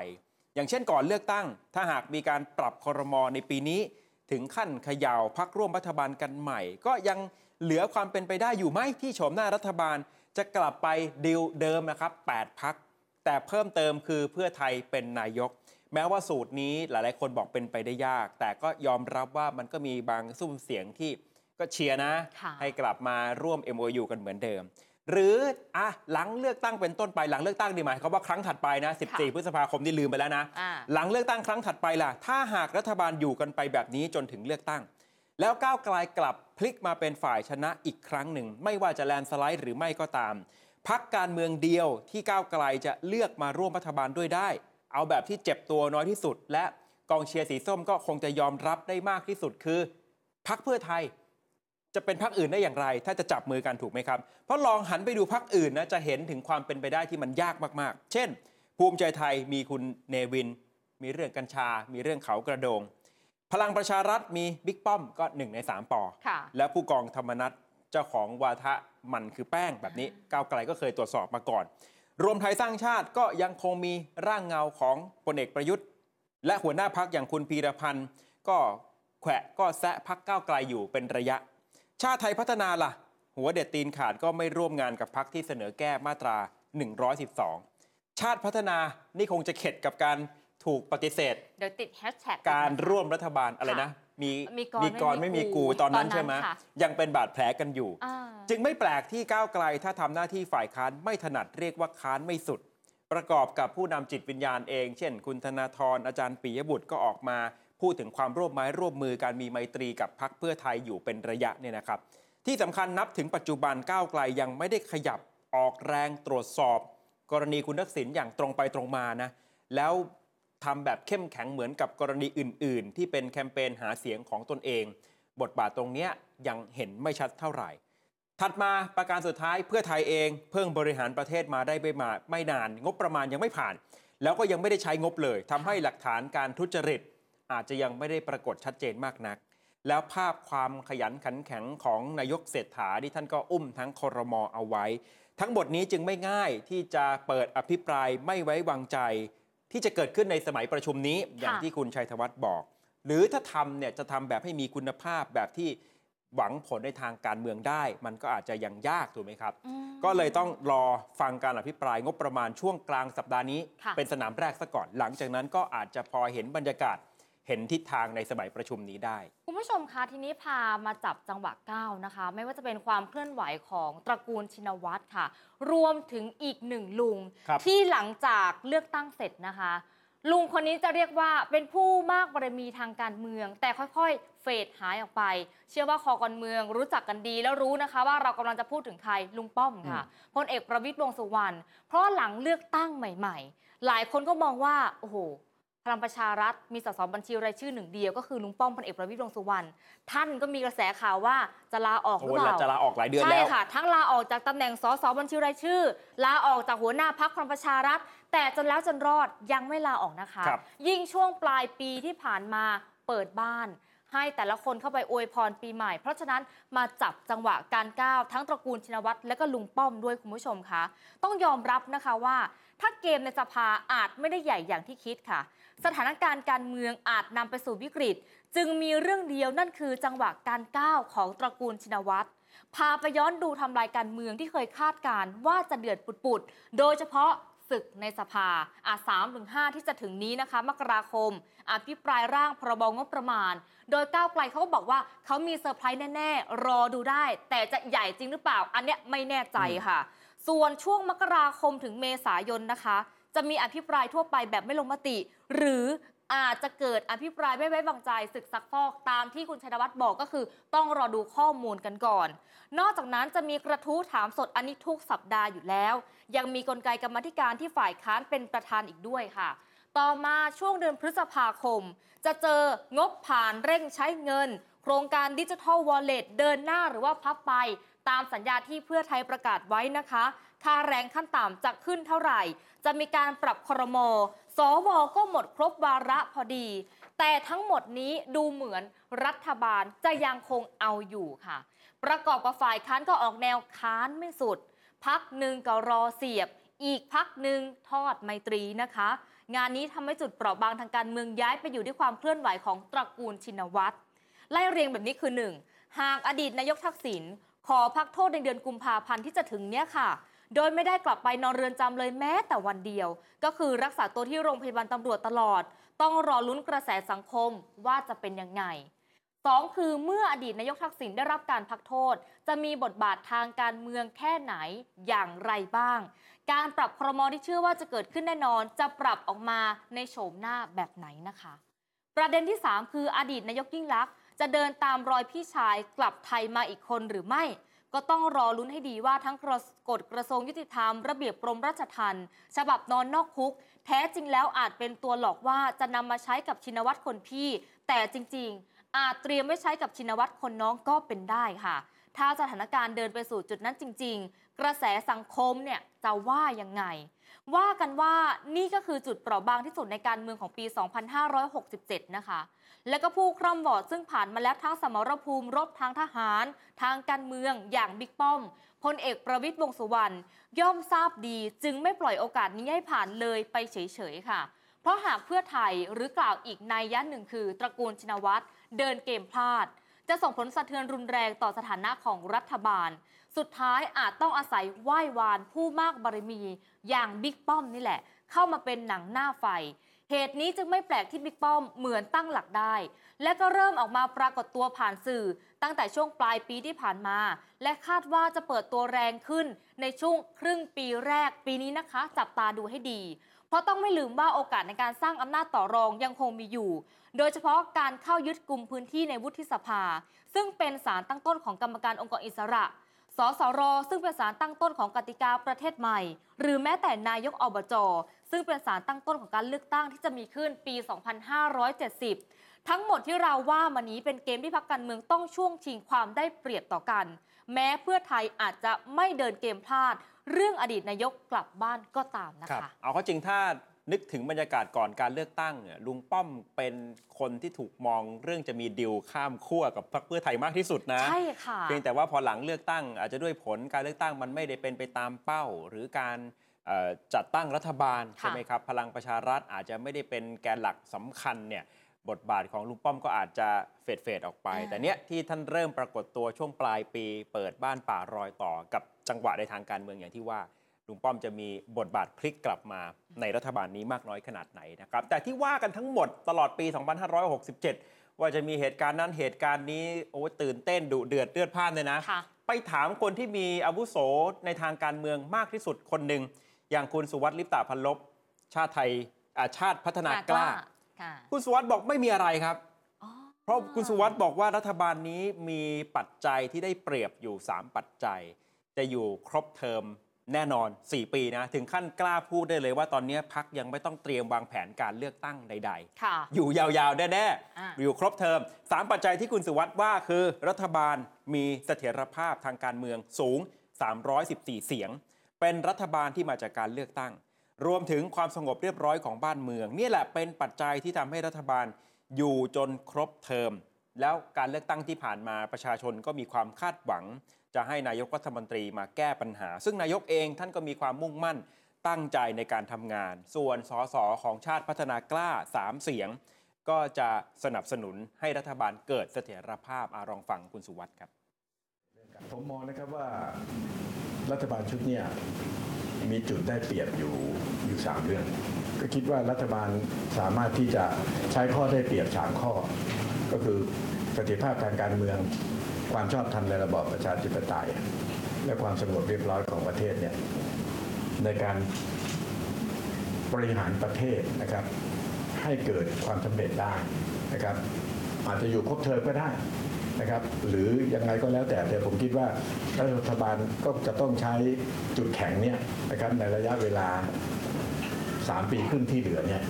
อย่างเช่นก่อนเลือกตั้ง ถ้าหากมีการปรับครมในปีนี้ ถึงขั้นเขย่าพักร่วมรัฐบาลกันใหม่ ก็ยังเหลือความเป็นไปได้อยู่ไหมที่โฉมหน้ารัฐบาล จะกลับไปดิวเดิมนะครับ8พัก แต่เพิ่มเติมคือเพื่อไทยเป็นนายก แม้ว่าสูตรนี้หลายๆ คนบอกเป็นไปได้ยาก แต่ก็ยอมรับว่ามันก็มีบางซุ้มเสียงที่ก็เชียร์นะค่ะให้กลับมาร่วม MOU กันเหมือนเดิม หรืออะหลังเลือกตั้งเป็นต้นไปหลังเลือกตั้งดีไหมเขามว่าครั้งถัดไปนะ 14 พฤษภาคมนี่ลืมไปแล้วนะอ่าหลังเลือกตั้งครั้งถัดไปล่ะ ถ้าหากรัฐบาลอยู่กันไปแบบนี้จนถึงเลือกตั้ง แล้วก้าวไกลกลับพลิกมาเป็นฝ่ายชนะอีกครั้งหนึ่ง ไม่ว่าจะแลนด์สไลด์หรือไม่ก็ตาม พักการเมืองเดียวที่ก้าวไกลจะเลือกมาร่วมรัฐบาลด้วยได้ เอาแบบที่เจ็บตัวน้อยที่สุด และกองเชียร์สีส้มก็คงจะยอมรับได้มากที่สุดคือ พักเพื่อไทย จะเป็นพักอื่นได้อย่างไร ถ้าจะจับมือกันถูกไหมครับ เพราะลองหันไปดูพักอื่นนะจะเห็นถึงความเป็นไปได้ที่มันยากมากๆ เช่น ภูมิใจไทยมีคุณเนวิน มีเรื่องกัญชา มีเรื่องเขากระโดง พลังประชารัฐมีบิ๊กป้อมก็หนึ่งในสามปอค่ะและผู้กองธรรมนัฐเจ้าของวาทะมันคือแป้งแบบนี้ก้าวไกลก็เคยตรวจสอบมาก่อน รวมไทยสร้างชาติก็ยังคงมีร่างเงาของพลเอกประยุทธ์ และหัวหน้าพักอย่างคุณพีรพันธ์ก็แขวะก็แซะพักก้าวไกลอยู่เป็นระยะ ชาติไทยพัฒนาล่ะ หัวเด็ดตีนขาดก็ไม่ร่วมงานกับพักที่เสนอแก้มาตรา 112 ชาติพัฒนานี่คงจะเข็ดกับการถูกปฏิเสธเดี๋ยวติดแฮชแท็กการร่วมรัฐบาลอะไรนะ มีมีกรมีกรไม่ไม่มีมีกูกูตอนนั้นตอนนั้นใช่ไหมค่ะ ยังเป็นบาดแผลกันอยู่ อ่า จึงไม่แปลกที่ก้าวไกลถ้าทำหน้าที่ฝ่ายค้านไม่ถนัดเรียกว่าค้านไม่สุด ประกอบกับผู้นำจิตวิญญาณเอง เช่น คุณธนาธรอาจารย์ปิยบุตรก็ออกมา พูดถึงความร่วมไม้ร่วมมือการมีไมตรีกับพักเพื่อไทยอยู่เป็นระยะเนี่ยนะครับ ที่สำคัญนับถึงปัจจุบันก้าวไกลยังไม่ได้ขยับออกแรงตรวจสอบ กรณีคุณทักษิณอย่างตรงไปตรงมานะแล้ว ทำแบบเข้มแข็งเหมือนกับกรณีอื่น ๆ ที่เป็นแคมเปญหาเสียงของตนเอง บทบาทตรงนี้ยังเห็นไม่ชัดเท่าไหร่ ถัดมาประการสุดท้ายเพื่อไทยเองเพิ่งบริหารประเทศมาได้ไม่มาไม่นาน งบประมาณยังไม่ผ่าน แล้วก็ยังไม่ได้ใช้งบเลยทำให้หลักฐานการทุจริต อาจจะยังไม่ได้ปรากฏชัดเจนมากนัก แล้วภาพความขยันขันแข็งของนายกเศรษฐาที่ท่านก็อุ้มทั้งคอรมอเอาไว้ ทั้งหมดนี้จึงไม่ง่ายที่จะเปิดอภิปรายไม่ไว้วางใจ ที่จะเกิดขึ้นในสมัยประชุมนี้อย่างที่คุณชัยธวัฒน์บอก หรือถ้าทำเนี่ยจะทำแบบให้มีคุณภาพแบบที่หวังผลในทางการเมืองได้ มันก็อาจจะยังยากถูกไหมครับอืมก็เลยต้องรอฟังการอภิปรายงบประมาณช่วงกลางสัปดาห์นี้ค่ะเป็นสนามแรกซะก่อน หลังจากนั้นก็อาจจะพอเห็นบรรยากาศ เห็นทิศทางในสมัยประชุมนี้ได้ คุณผู้ชมคะทีนี้พามาจับจังหวะก้าวนะคะ ไม่ว่าจะเป็นความเคลื่อนไหวของตระกูลชินวัตรค่ะ รวมถึงอีกหนึ่งลุง ครับที่หลังจากเลือกตั้งเสร็จนะคะ ลุงคนนี้จะเรียกว่าเป็นผู้มากบารมีทางการเมือง แต่ค่อยๆ เฟดหายออกไป เชื่อว่าคอการเมืองรู้จักกันดีแล้วรู้นะคะว่าเรากำลังจะพูดถึงใครลุงป้อมค่ะพลเอกประวิตรวงษ์สุวรรณเพราะหลังเลือกตั้งใหม่ ๆ หลายคนก็มองว่าโอ้โห พลังประชารัฐมีสสบัญชีรายชื่อหนึ่งเดียวก็คือลุงป้อมพลเอกประวิตรวงษ์สุวรรณท่านก็มีกระแสข่าวว่าจะลาออกหรือโอ้เปแล้วล่าจะลาออกหลายเดือนใช่แล้วค่ะ ทั้งลาออกจากตำแหน่งสสบัญชีรายชื่อ ลาออกจากหัวหน้าพักพลังประชารัฐ แต่จนแล้วจนรอดยังไม่ลาออกนะคะครับยิ่งช่วงปลายปีที่ผ่านมาเปิดบ้าน ให้แต่ละคนเข้าไปอวยพรปีใหม่ เพราะฉะนั้นมาจับจังหวะการก้าวทั้งตระกูลชินวัตรและก็ลุงป้อมด้วยคุณผู้ชมคะ ต้องยอมรับนะคะว่า ถ้าเกมในสภาอาจไม่ได้ใหญ่อย่างที่คิดค่ะ สถานการณ์การเมืองอาจนำไปสู่วิกฤต จึงมีเรื่องเดียวนั่นคือจังหวะการก้าวของตระกูลชินวัตรพาไปย้อนดูทำลายการเมืองที่เคยคาดการว่าจะเดือดปุดๆ โดยเฉพาะ ศึกในสภาอาสามถึงห้าที่จะถึงนี้นะคะ มกราคม อภิปรายร่างพรบงบประมาณ โดยก้าวไกลเขาก็บอกว่าเขามีเซอร์ไพรส์แน่ ๆ รอดูได้ แต่จะใหญ่จริงหรือเปล่า อันเนี้ยไม่แน่ใจค่ะ ส่วนช่วงมกราคมถึงเมษายนนะคะ จะมีอภิปรายทั่วไปแบบไม่ลงมติ หรือ อาจจะเกิดอภิปรายไม่ไว้วางใจศึกซักฟอกตามที่คุณชัยวัฒน์บอกก็คือ ต้องรอดูข้อมูลกันก่อน นอกจากนั้นจะมีกระทู้ถามสดอันนี้ทุกสัปดาห์อยู่แล้ว ยังมีกลไกกรรมธิการที่ฝ่ายค้านเป็นประธานอีกด้วยค่ะ ต่อมาช่วงเดือนพฤษภาคม จะเจองบผ่านเร่งใช้เงิน โครงการดิจิทัลวอลเล็ตเดินหน้าหรือว่าพับไป ตามสัญญาที่เพื่อไทยประกาศไว้นะคะ ค่าแรงขั้นต่ำจะขึ้นเท่าไหร่ จะมีการปรับครม สวก็หมดครบวาระพอดี แต่ทั้งหมดนี้ดูเหมือนรัฐบาลจะยังคงเอาอยู่ค่ะ ประกอบกับฝ่ายค้านก็ออกแนวค้านไม่สุด พักหนึ่งก็รอเสียบ อีกพักหนึ่งทอดไมตรีนะคะ งานนี้ทำให้จุดเปราะบางทางการเมืองย้ายไปอยู่ที่ความเคลื่อนไหวของตระกูลชินวัตรไล่เรียงแบบนี้คือ 1. หากอดีตนายกทักษิณขอพักโทษในเดือนกุมภาพันธ์ที่จะถึงเนี้ยค่ะ โดยไม่ได้กลับไปนอนเรือนจำเลยแม้แต่วันเดียว ก็คือรักษาตัวที่โรงพยาบาลตำรวจตลอด ต้องรอลุ้นกระแสสังคมว่าจะเป็นยังไงสองคือเมื่ออดีตนายกทักษิณได้รับการพักโทษ จะมีบทบาททางการเมืองแค่ไหนอย่างไรบ้าง การปรับครมที่เชื่อว่าจะเกิดขึ้นแน่นอน จะปรับออกมาในโฉมหน้าแบบไหนนะคะ ประเด็นที่ 3 คืออดีตนายกยิ่งลักษณ์จะเดินตามรอยพี่ชายกลับไทยมาอีกคนหรือไม่ ก็ต้องรอลุ้นให้ดีว่าทั้งกฎกระทรวงยุติธรรมระเบียบกรมราชทัณฑ์ฉบับนอนนอกคุก แท้จริงแล้วอาจเป็นตัวหลอกว่าจะนำมาใช้กับชินวัตรคนพี่ แต่จริง ๆ อาจเตรียมไว้ใช้กับชินวัตรคนน้องก็เป็นได้ค่ะ ถ้าสถานการณ์เดินไปสู่จุดนั้นจริง ๆ กระแสสังคมเนี่ยจะว่ายังไง ว่ากันว่านี่ก็คือจุดเปราะบางที่สุดในการเมืองของปี 2567 นะคะ และก็ผู้คร่ำวอดซึ่งผ่านมาแล้วทั้งสมรภูมิรบทางทหาร ทางการเมืองอย่างบิ๊กป้อมพลเอกประวิตยวงสุวรรณย่อมทราบดีจึงไม่ปล่อยโอกาสนี้ให้ผ่านเลยไปเฉยๆค่ะ เพราะหากเพื่อไทยหรือกล่าวอีกในยยะหนึ่งคือ ตระกูลชินวัตรเดินเกมพลาด จะส่งผลสะเทือนรุนแรงต่อสถานะของรัฐบาล สุดท้ายอาจต้องอาศัยไหว้วานผู้มากบารมี อย่างบิ๊กป้อมนี่แหละ เข้ามาเป็นหนังหน้าไฟ เหตุนี้จึงไม่แปลกที่บิ๊กป้อมเหมือนตั้งหลักได้ และก็เริ่มออกมาปรากฏตัวผ่านสื่อ ตั้งแต่ช่วงปลายปีที่ผ่านมา และคาดว่าจะเปิดตัวแรงขึ้นในช่วงครึ่งปีแรกปีนี้นะคะ จับตาดูให้ดี เพราะต้องไม่ลืมว่าโอกาสในการสร้างอำนาจต่อรองยังคงมีอยู่ โดยเฉพาะการเข้ายึดกลุ่มพื้นที่ในวุฒิสภา ซึ่งเป็นสารตั้งต้นของกรรมการองค์กรอิสระ สสร ซึ่งเป็นสารตั้งต้นของกติกาประเทศใหม่ หรือแม้แต่นายกอบจ ซึ่งเป็นสารตั้งต้นของการเลือกตั้งที่จะมีขึ้นปี 2570 ทั้งหมดที่เราว่ามานี้เป็นเกมที่พักการเมืองต้องช่วงชิงความได้เปรียบต่อกัน แม้เพื่อไทยอาจจะไม่เดินเกมพลาด เรื่องอดีตนายกกลับบ้านก็ตามนะครับคะเอาเข้าจริงถ้า นึกถึงบรรยากาศก่อนการเลือกตั้งเนี่ยลุงป้อมเป็นคนที่ถูกมองเรื่องจะมีดิวข้ามขั้วกับพรรคเพื่อไทยมากที่สุดนะใช่ค่ะเพียงแต่ว่าพอหลังเลือกตั้ง อาจจะด้วยผลการเลือกตั้งมันไม่ได้เป็นไปตามเป้า หรือการเอ่อจัดตั้งรัฐบาลค่ะใช่ไหมครับพลังประชารัฐอาจจะไม่ได้เป็นแกนหลักสำคัญเนี่ยบทบาทของลุงป้อมก็อาจจะเฟดเฟดๆออกไป แต่เนี้ยที่ท่านเริ่มปรากฏตัวช่วงปลายปี เปิดบ้านป่ารอยต่อกับจังหวะในทางการเมืองอย่างที่ว่า ลุงป้อมจะมีบทบาทพลิกกลับมาในรัฐบาลนี้มากน้อยขนาดไหนนะครับ แต่ที่ว่ากันทั้งหมดตลอดปี 2567 ว่าจะมีเหตุการณ์นั้นเหตุการณ์นี้โอ้ยตื่นเต้นดุเดือดเลือดพล่านเลยนะค่ะไปถามคนที่มีอาวุโสในทางการเมืองมากที่สุดคนหนึ่ง อย่างคุณสุวัสดิ์ลิปตาพันลบ ชาติไทยอ่าชาติพัฒนากล้าค่ะคุณสุวัสดิ์บอกไม่มีอะไรครับอ๋อเพราะคุณสุวัสด์บอกว่ารัฐบาลนี้มีปัจจัยที่ได้เปรียบอยู่ 3 ปัจจัย จะอยู่ครบเทอม แน่นอน 4 ปีนะ ถึงขั้นกล้าพูดได้เลยว่าตอนนี้พักยังไม่ต้องเตรียมวางแผนการเลือกตั้งใดค่ะๆอยู่ยาวๆ แน่อ่าๆอยู่ครบเทอม 3 ปัจจัยที่คุณสุวัสด์ว่าคือ รัฐบาลมีเสถียรภาพทางการเมืองสูง 314 เสียง เป็นรัฐบาลที่มาจากการเลือกตั้ง รวมถึงความสงบเรียบร้อยของบ้านเมือง นี่แหละเป็นปัจจัยที่ทำให้รัฐบาลอยู่จนครบเทอมแล้วการเลือกตั้งที่ผ่านมาประชาชนก็มีความคาดหวัง จะให้นายกรัฐมนตรีมาแก้ปัญหา ซึ่งนายกเองท่านก็มีความมุ่งมั่นตั้งใจในการทำงาน ส่วนสสของชาติพัฒนากล้า 3 เสียง ก็จะสนับสนุนให้รัฐบาลเกิดเสถียรภาพอารองฟังคุณสุวัสด์ครับ ผมมองนะครับว่ารัฐบาลชุดเนี้มีจุดได้เปรียบอยู่อยู่สามเรื่อง ก็คิดว่ารัฐบาลสามารถที่จะใช้ข้อได้เปรียบสามข้อ ก็คือเสถียรภาพทางการเมือง ความชอบธรรมในระบอบประชาธิปไตย และความสงบเรียบร้อยของประเทศเนี่ยในการบริหารประเทศนะครับ ให้เกิดความสำเร็จได้นะครับ อาจจะอยู่ครบเทอมก็ได้นะครับ หรือยังไงก็แล้วแต่แต่ผมคิดว่ารัฐบาลก็จะต้องใช้จุดแข็งเนี่ยนะครับในระยะเวลา 3 ปีครึ่งที่เหลือเนี่ย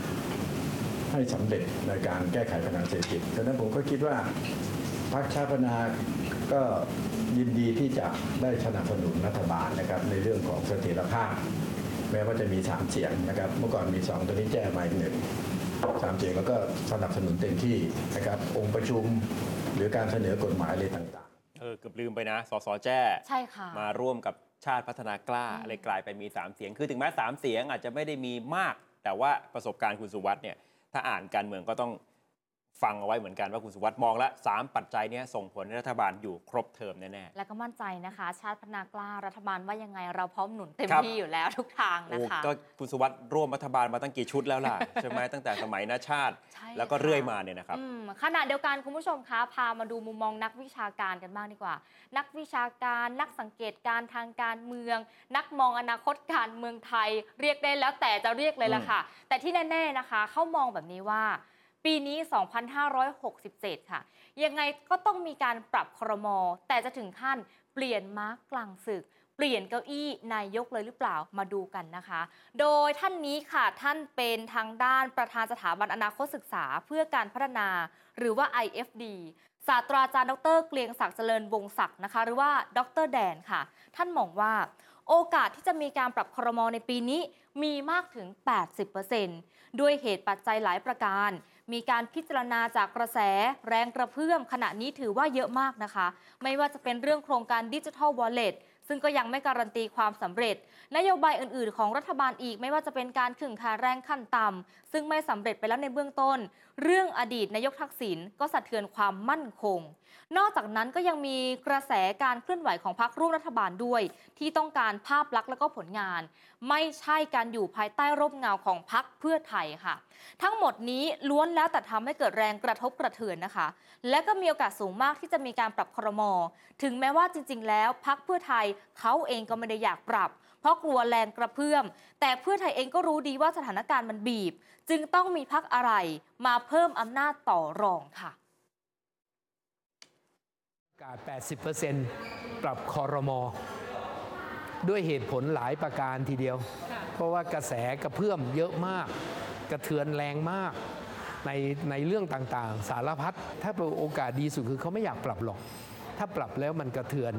ให้สำเร็จในการแก้ไขปัญหาเศรษฐกิจดังนั้นผมก็คิดว่า รรคชาติพัฒนาก็ยินดีที่จะได้สนับสนุนรัฐบาลนะครับในเรื่องของเสถียรภาพ แม้ว่าจะมี 3 เสียงนะครับ เมื่อก่อนมี 2 ตอนนี้แจ้มาอีกหนึ่งสามเสียงแล้วก็สนับสนุนเต็มที่นะครับ องค์ประชุมหรือการเสนอกฎหมายอะไรต่างๆ เออเกือบลืมไปนะ สสแจ้ใช่ค่ะมาร่วมกับชาติพัฒนากล้าอืมเลยกลายไปมี 3 เสียง คือถึงแม้3เสียงอาจจะไม่ได้มีมาก แต่ว่าประสบการณ์คุณสุวัสด์เนี่ยถ้าอ่านการเมืองก็ต้อง ฟังเอาไว้เหมือนกันว่าคุณสุวัสด์มองแล้วสามปัจจัยเนี้ส่งผลให้รัฐบาลอยู่ครบเทอมแน่และก็มั่นใจนะคะ ชาติพัฒนากล้ารัฐบาลว่ายังไงเราพร้อมหนุนเต็มครับ ที่อยู่แล้วทุกทางๆนะโอ้คะก็คุณสุวัสด์ร่วมรัฐบาลมาตั้งกี่ชุดแล้วล่ะ ใช่ไหมตั้งแต่สมัยนาชาติ ใช่แล้วก็ค่ะเรื่อยมาเนี่ยนะครับ อืมขณะเดียวกันคุณผู้ชมคะพามาดูมุมมองนักวิชาการกันบ้างดีกว่า นักวิชาการนักสังเกตการณ์ทางการเมือง นักมองอนาคตการเมืองไทย เรียกได้แล้วแต่จะเรียกเลยล่ะค่ะ แต่ที่แน่ ๆนะคะ เขามองแบบนี้ว่า ปีนี้ 2567 ค่ะ ยังไงก็ต้องมีการปรับครมอ แต่จะถึงขั้นเปลี่ยนม้ากลางศึก เปลี่ยนเก้าอี้นายกเลยหรือเปล่ามาดูกันนะคะ โดยท่านนี้ค่ะท่านเป็นทางด้านประธานสถาบันอนาคตศึกษาเพื่อการพัฒนา หรือว่า IFD ศาสตราจารย์ดรเกลียงศักดิ์เจริญวงศักดิ์นะคะ หรือว่าดรแดนค่ะ ท่านมองว่าโอกาสที่จะมีการปรับครมในปีนี้มีมากถึง 80%ด้วยเหตุปัจจัยหลายประการ มีการพิจารณาจากกระแสแรงกระเพื่อม ขณะนี้ถือว่าเยอะมากนะคะ ไม่ว่าจะเป็นเรื่องโครงการดิจิทัลวอลเล็ตซึ่งก็ยังไม่การันตีความสำเร็จ นโยบายอื่น ๆ ของรัฐบาลอีกไม่ว่าจะเป็นการขึงค่าแรงขั้นต่ำซึ่งไม่สำเร็จไปแล้วในเบื้องต้นเรื่องอดีตนายกทักษิณก็สะเทือนความมั่นคง นอกจากนั้นก็ยังมีกระแสการเคลื่อนไหวของพรรคร่วมรัฐบาลด้วย ที่ต้องการภาพลักษณ์และก็ผลงาน ไม่ใช่การอยู่ภายใต้ร่มเงาของพรรคเพื่อไทยค่ะ ทั้งหมดนี้ล้วนแล้วแต่ทำให้เกิดแรงกระทบกระเทือนนะคะ และก็มีโอกาสสูงมากที่จะมีการปรับครม ถึงแม้ว่าจริง ๆ แล้วพรรคเพื่อไทยเขาเองก็ไม่ได้อยากปรับ ราะกลัวแรงกระเพื่อม แต่เพื่อไทยเองก็รู้ดีว่าสถานการณ์มันบีบ จึงต้องมีพักอะไรมาเพิ่มอำนาจต่อรองค่ะการ80%ปรับคอรมอด้วยเหตุผลหลายประการทีเดียว เพราะว่ากระแสกระเพื่อมเยอะมาก กระเทือนแรงมากในในเรื่องต่างๆ สารพัดถ้าเป็นโอกาสดีสุดคือเขาไม่อยากปรับหรอก ถ้าปรับแล้วมันกระเทือน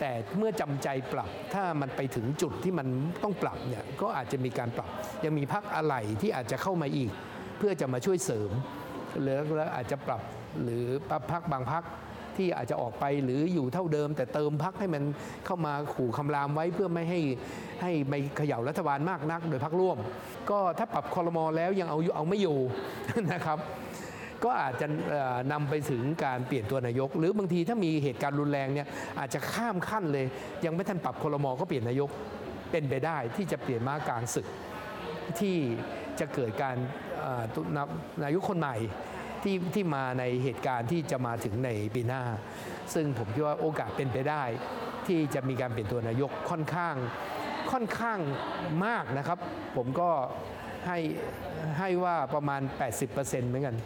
แต่เมื่อจำใจปรับถ้ามันไปถึงจุดที่มันต้องปรับเนี่ยก็อาจจะมีการปรับ ยังมีพักอะไรที่อาจจะเข้ามาอีก เพื่อจะมาช่วยเสริมแล้วแล้วอาจจะปรับหรือปรับพักบางพักที่อาจจะออกไปหรืออยู่เท่าเดิม แต่เติมพักให้มันเข้ามาขู่คำรามไว้เพื่อไม่ให้ให้ไม่เขย่ารัฐบาลมากนัก โดยพักร่วม ก็ถ้าปรับคอรมอแล้วยังเอาเอาไม่อยู่นะครับ ก็อาจจะเอ่อนำไปถึงการเปลี่ยนตัวนายก หรือบางทีถ้ามีเหตุการณ์รุนแรงเนี่ยอาจจะข้ามขั้นเลย ยังไม่ทันปรับคอรมอก็เปลี่ยนนายกเป็นไปได้ที่จะเปลี่ยนมากลางศึกที่จะเกิดการนานายกคนใหม่ที่ที่มาในเหตุการณ์ที่จะมาถึงในปีหน้า ซึ่งผมคิดว่าโอกาสเป็นไปได้ ที่จะมีการเปลี่ยนตัวนายกค่อนข้างค่อนข้างมากนะครับ ผมก็ให้ให้ว่าประมาณ 80%เหมือนกัน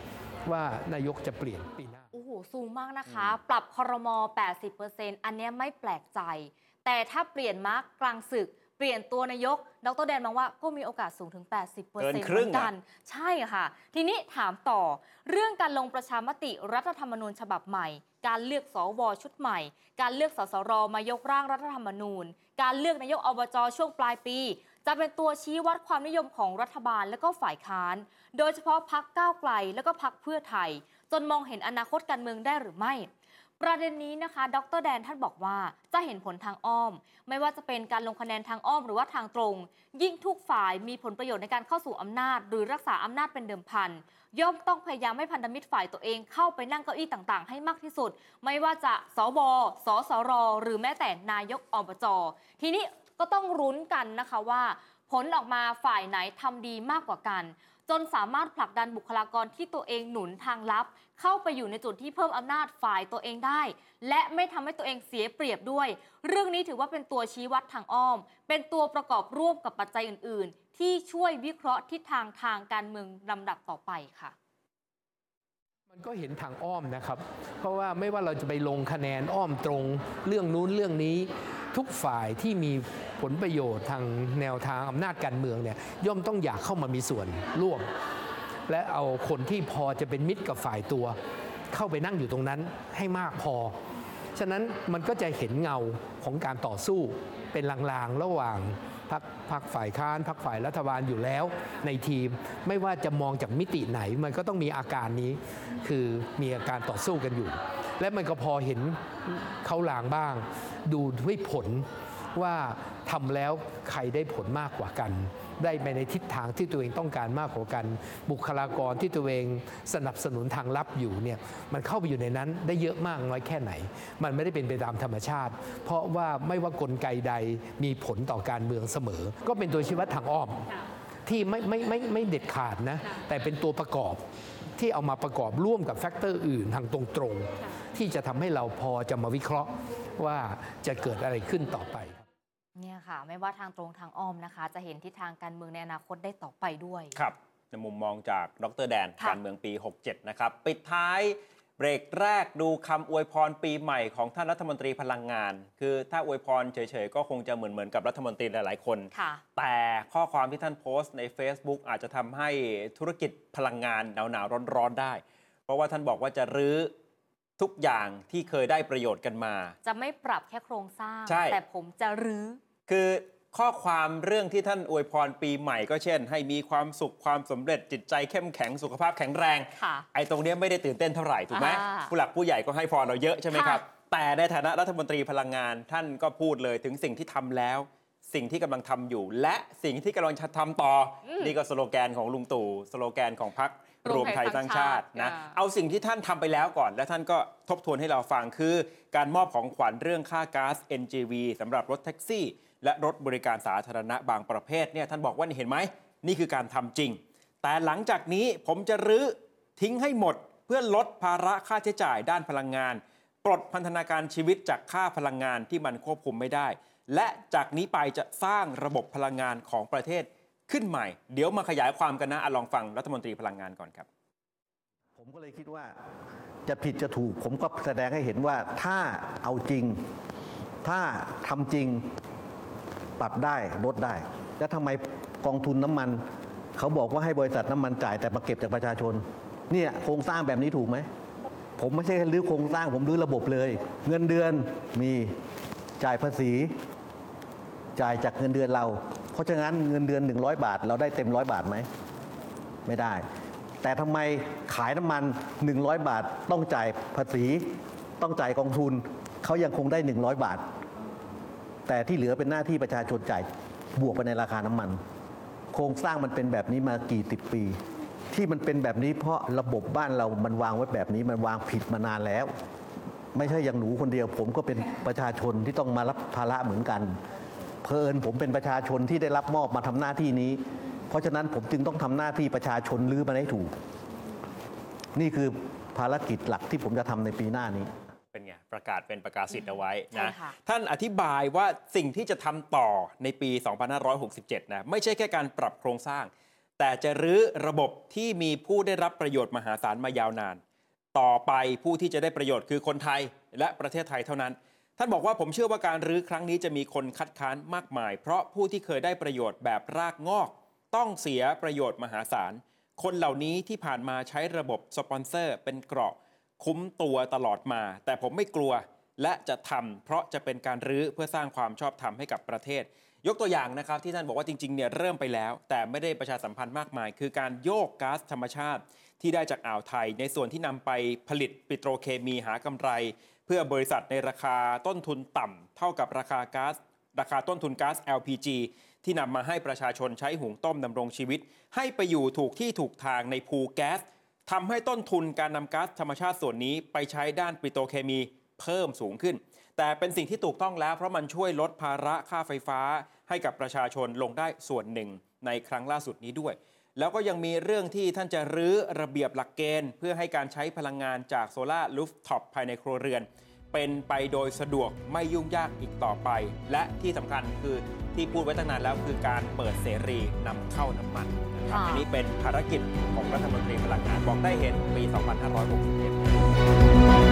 ว่านายกจะเปลี่ยนปีหน้า โอ้โห สูงมากนะคะ ปรับคอรมอ80%อันเนี้ยไม่แปลกใจ แต่ถ้าเปลี่ยนมาร์กกลางศึก เปลี่ยนตัวนายก ดรแดนมองว่าก็มีโอกาสสูงถึง 80%เหเกินมืครึ่องนอะกันใช่ค่ะ ทีนี้ถามต่อ เรื่องการลงประชามติรัฐธรรมนูญฉบับใหม่ การเลือกสวชุดใหม่ การเลือกสสรมายกร่างรัฐธรรมนูญ การเลือกนายกอบจช่วงปลายปี จะเป็นตัวชี้วัดความนิยมของรัฐบาลและก็ฝ่ายค้าน โดยเฉพาะพักก้าวไกลและก็พักเพื่อไทย จนมองเห็นอนาคตการเมืองได้หรือไม่ ประเด็นนี้นะคะ ดรแดนท่านบอกว่าจะเห็นผลทางอ้อม ไม่ว่าจะเป็นการลงคะแนนทางอ้อมหรือว่าทางตรง ยิ่งทุกฝ่ายมีผลประโยชน์ในการเข้าสู่อำนาจ หรือรักษาอำนาจเป็นเดิมพันย่อมต้องพยายามให้พันธมิตรฝ่ายตัวเองเข้าไปนั่งเก้าอี้ต่างๆ ให้มากที่สุด ไม่ว่าจะสวสสร หรือแม้แต่นายกอบจทีนี้ ก็ต้องรุ้นกันนะคะว่า ผลออกมาฝ่ายไหนทำดีมากกว่ากัน จนสามารถผลักดันบุคลากรที่ตัวเองหนุนทางลับ เข้าไปอยู่ในจุดที่เพิ่มอำนาจฝ่ายตัวเองได้ และไม่ทำให้ตัวเองเสียเปรียบด้วย เรื่องนี้ถือว่าเป็นตัวชี้วัดทางอ้อม เป็นตัวประกอบร่วมกับปัจจัยอื่น ๆ ที่ช่วยวิเคราะห์ทิศทางทางการเมืองลำดับต่อไปค่ะมันก็เห็นทางอ้อมนะครับ เพราะว่าไม่ว่าเราจะไปลงคะแนนอ้อมตรงเรื่องนู้นเรื่องนี้ ทุกฝ่ายที่มีผลประโยชน์ทางแนวทางอำนาจการเมืองเนี่ยย่อมต้องอยากเข้ามามีส่วนร่วม และเอาคนที่พอจะเป็นมิตรกับฝ่ายตัว เข้าไปนั่งอยู่ตรงนั้นให้มากพอ ฉะนั้นมันก็จะเห็นเงาของการต่อสู้เป็นลางๆระหว่างพักพักฝ่ายค้านพักฝ่ายรัฐบาลอยู่แล้วในทีมไม่ว่าจะมองจากมิติไหน มันก็ต้องมีอาการนี้ คือมีอาการต่อสู้กันอยู่ และมันก็พอเห็นเขาลางบ้าง ดูด้วยผลว่าทำแล้วใครได้ผลมากกว่ากัน ได้ไปในทิศทางที่ตัวเองต้องการมากกว่ากัน บุคลากรที่ตัวเองสนับสนุนทางลับอยู่เนี่ยมันเข้าไปอยู่ในนั้นได้เยอะมากน้อยแค่ไหน มันไม่ได้เป็นไปตามธรรมชาติ เพราะว่าไม่ว่ากลไกใดมีผลต่อการเมืองเสมอ ก็เป็นตัวชี้วัดทางอ้อมที่ไม่ไม่ไม่ไม่เด็ดขาดนะแต่เป็นตัวประกอบ ที่เอามาประกอบร่วมกับ factor อื่นทางตรงๆ ที่จะทำให้เราพอจะมาวิเคราะห์ว่าจะเกิดอะไรขึ้นต่อไปเนี่ยค่ะ ไม่ว่าทางตรงทางอ้อมนะคะ จะเห็นทิศทางการเมืองในอนาคตได้ต่อไปด้วย ครับในมุมมองจากดรแดน ค่ะ การเมืองปี 67 นะครับ ปิดท้าย เบรกแรกดูคำอวยพรปีใหม่ของท่านรัฐมนตรีพลังงาน คือถ้าอวยพรเฉยๆ ก็คงจะเหมือนเหมือนกับรัฐมนตรีหลายๆ คนค่ะแต่ข้อความที่ท่านโพสต์ใน Facebook อาจจะทำให้ธุรกิจพลังงานหนาวๆร้อนๆได้ เพราะว่าท่านบอกว่าจะรื้อทุกอย่างที่เคยได้ประโยชน์กันมา จะไม่ปรับแค่โครงสร้างใช่แต่ผมจะรื้อคือ ข้อความเรื่องที่ท่านอวยพรปีใหม่ก็เช่น ให้มีความสุขความสำเร็จจิตใจเข้มแข็งสุขภาพแข็งแรงค่ะไอ้ตรงเนี้ยไม่ได้ตื่นเต้นเท่าไหร่ถูกไหมอ่าผู้หลักผู้ใหญ่ก็ให้พรเราเยอะใช่ไหมครับค่ะแต่ในฐานะรัฐมนตรีพลังงาน ท่านก็พูดเลยถึงสิ่งที่ทำแล้ว สิ่งที่กำลังทำอยู่ และสิ่งที่กำลังจะทำต่ออนี่ก็สโลแกนของลุงตู่สโลแกนของพรรครวมไทยสร้างชาตินะอ่าเอาสิ่งที่ท่านทำไปแล้วก่อน และท่านก็ทบทวนให้เราฟังคือ การมอบของขวัญเรื่องค่าก๊าซ NGV สำหรับรถแท็กซี่ และรถบริการสาธารณะบางประเภทเนี่ยท่านบอกว่าเห็นไหมนี่คือการทำจริง แต่หลังจากนี้ผมจะรื้อทิ้งให้หมด เพื่อลดภาระค่าใช้จ่ายด้านพลังงาน ปลดพันธนาการชีวิตจากค่าพลังงานที่มันควบคุมไม่ได้ และจากนี้ไปจะสร้างระบบพลังงานของประเทศขึ้นใหม่ เดี๋ยวมาขยายความกันนะอลองฟังรัฐมนตรีพลังงานก่อนครับ ผมก็เลยคิดว่าจะผิดจะถูกผมก็แสดงให้เห็นว่าถ้าเอาจริง ถ้าทำจริง ปรับได้ลดได้ แล้วทำไมกองทุนน้ำมัน เขาบอกว่าให้บริษัทน้ำมันจ่ายแต่มาเก็บจากประชาชน เนี่ยโครงสร้างแบบนี้ถูกไหม ผมไม่ใช่แค่รื้อโครงสร้างผมรื้อระบบเลย เงินเดือนมีจ่ายภาษี จ่ายจากเงินเดือนเรา เพราะฉะนั้นเงินเดือน 100 บาท เราได้เต็มร้อยบาทไหมไม่ได้ แต่ทำไมขายน้ำมัน 100 บาท ต้องจ่ายภาษี ต้องจ่ายกองทุนเขายังคงได้ 100 บาท แต่ที่เหลือเป็นหน้าที่ประชาชนจ่ายบวกไปในราคาน้ำมัน โครงสร้างมันเป็นแบบนี้มากี่สิบปี ที่มันเป็นแบบนี้เพราะระบบบ้านเรามันวางไว้แบบนี้มันวางผิดมานานแล้ว ไม่ใช่อย่างหนูคนเดียว ผมก็เป็นประชาชนที่ต้องมารับภาระเหมือนกัน เพลินผมเป็นประชาชนที่ได้รับมอบมาทำหน้าที่นี้ เพราะฉะนั้นผมจึงต้องทำหน้าที่ประชาชนลื้อมันให้ถูก นี่คือภารกิจหลักที่ผมจะทำในปีหน้านี้ ป็นไงประกาศเป็นประกาศสิทธิ์เอาไว้ใช่นะค่ะท่านอธิบายว่าสิ่งที่จะทำต่อในปี 2567 นะไม่ใช่แค่การปรับโครงสร้าง แต่จะรื้อระบบที่มีผู้ได้รับประโยชน์มหาศาลมายาวนาน ต่อไปผู้ที่จะได้ประโยชน์คือคนไทยและประเทศไทยเท่านั้น ท่านบอกว่าผมเชื่อว่าการรื้อครั้งนี้จะมีคนคัดค้านมากมาย เพราะผู้ที่เคยได้ประโยชน์แบบรากงอก ต้องเสียประโยชน์มหาศาลคนเหล่านี้ที่ผ่านมาใช้ระบบสปอนเซอร์เป็นเกราะ คุ้มตัวตลอดมา แต่ผมไม่กลัวและจะทำเพราะจะเป็นการรื้อเพื่อสร้างความชอบธรรมให้กับประเทศ ยกตัวอย่างนะครับที่ท่านบอกว่าจริงๆเนี่ยเริ่มไปแล้ว แต่ไม่ได้ประชาสัมพันธ์มากมาย คือการโยกก๊าซธรรมชาติ ที่ได้จากอ่าวไทย ในส่วนที่นำไปผลิตปิโตรเคมีหากำไร เพื่อบริษัทในราคาต้นทุนต่ำเท่ากับราคาก๊าซราคาต้นทุนก๊าซ LPG ที่นำมาให้ประชาชนใช้หุงต้มดำรงชีวิต ให้ไปอยู่ถูกที่ถูกทางในภูแก๊ส ทำให้ต้นทุนการนำก๊าซธรรมชาติส่วนนี้ไปใช้ด้านปิโตรเคมีเพิ่มสูงขึ้น แต่เป็นสิ่งที่ถูกต้องแล้วเพราะมันช่วยลดภาระค่าไฟฟ้า ให้กับประชาชนลงได้ส่วนหนึ่งในครั้งล่าสุดนี้ด้วย แล้วก็ยังมีเรื่องที่ท่านจะรื้อระเบียบหลักเกณฑ์ เพื่อให้การใช้พลังงานจากโซลาร์ลูฟท็อปภายในครัวเรือน เป็นไปโดยสะดวกไม่ยุ่งยากอีกต่อไป และที่สำคัญคือที่พูดไว้ตั้งนานแล้วคือการเปิดเสรีนำเข้าน้ำมันนะครับค่ะอันนี้เป็นภารกิจของรัฐมนตรีพลังงานบอกได้เห็นปี 2567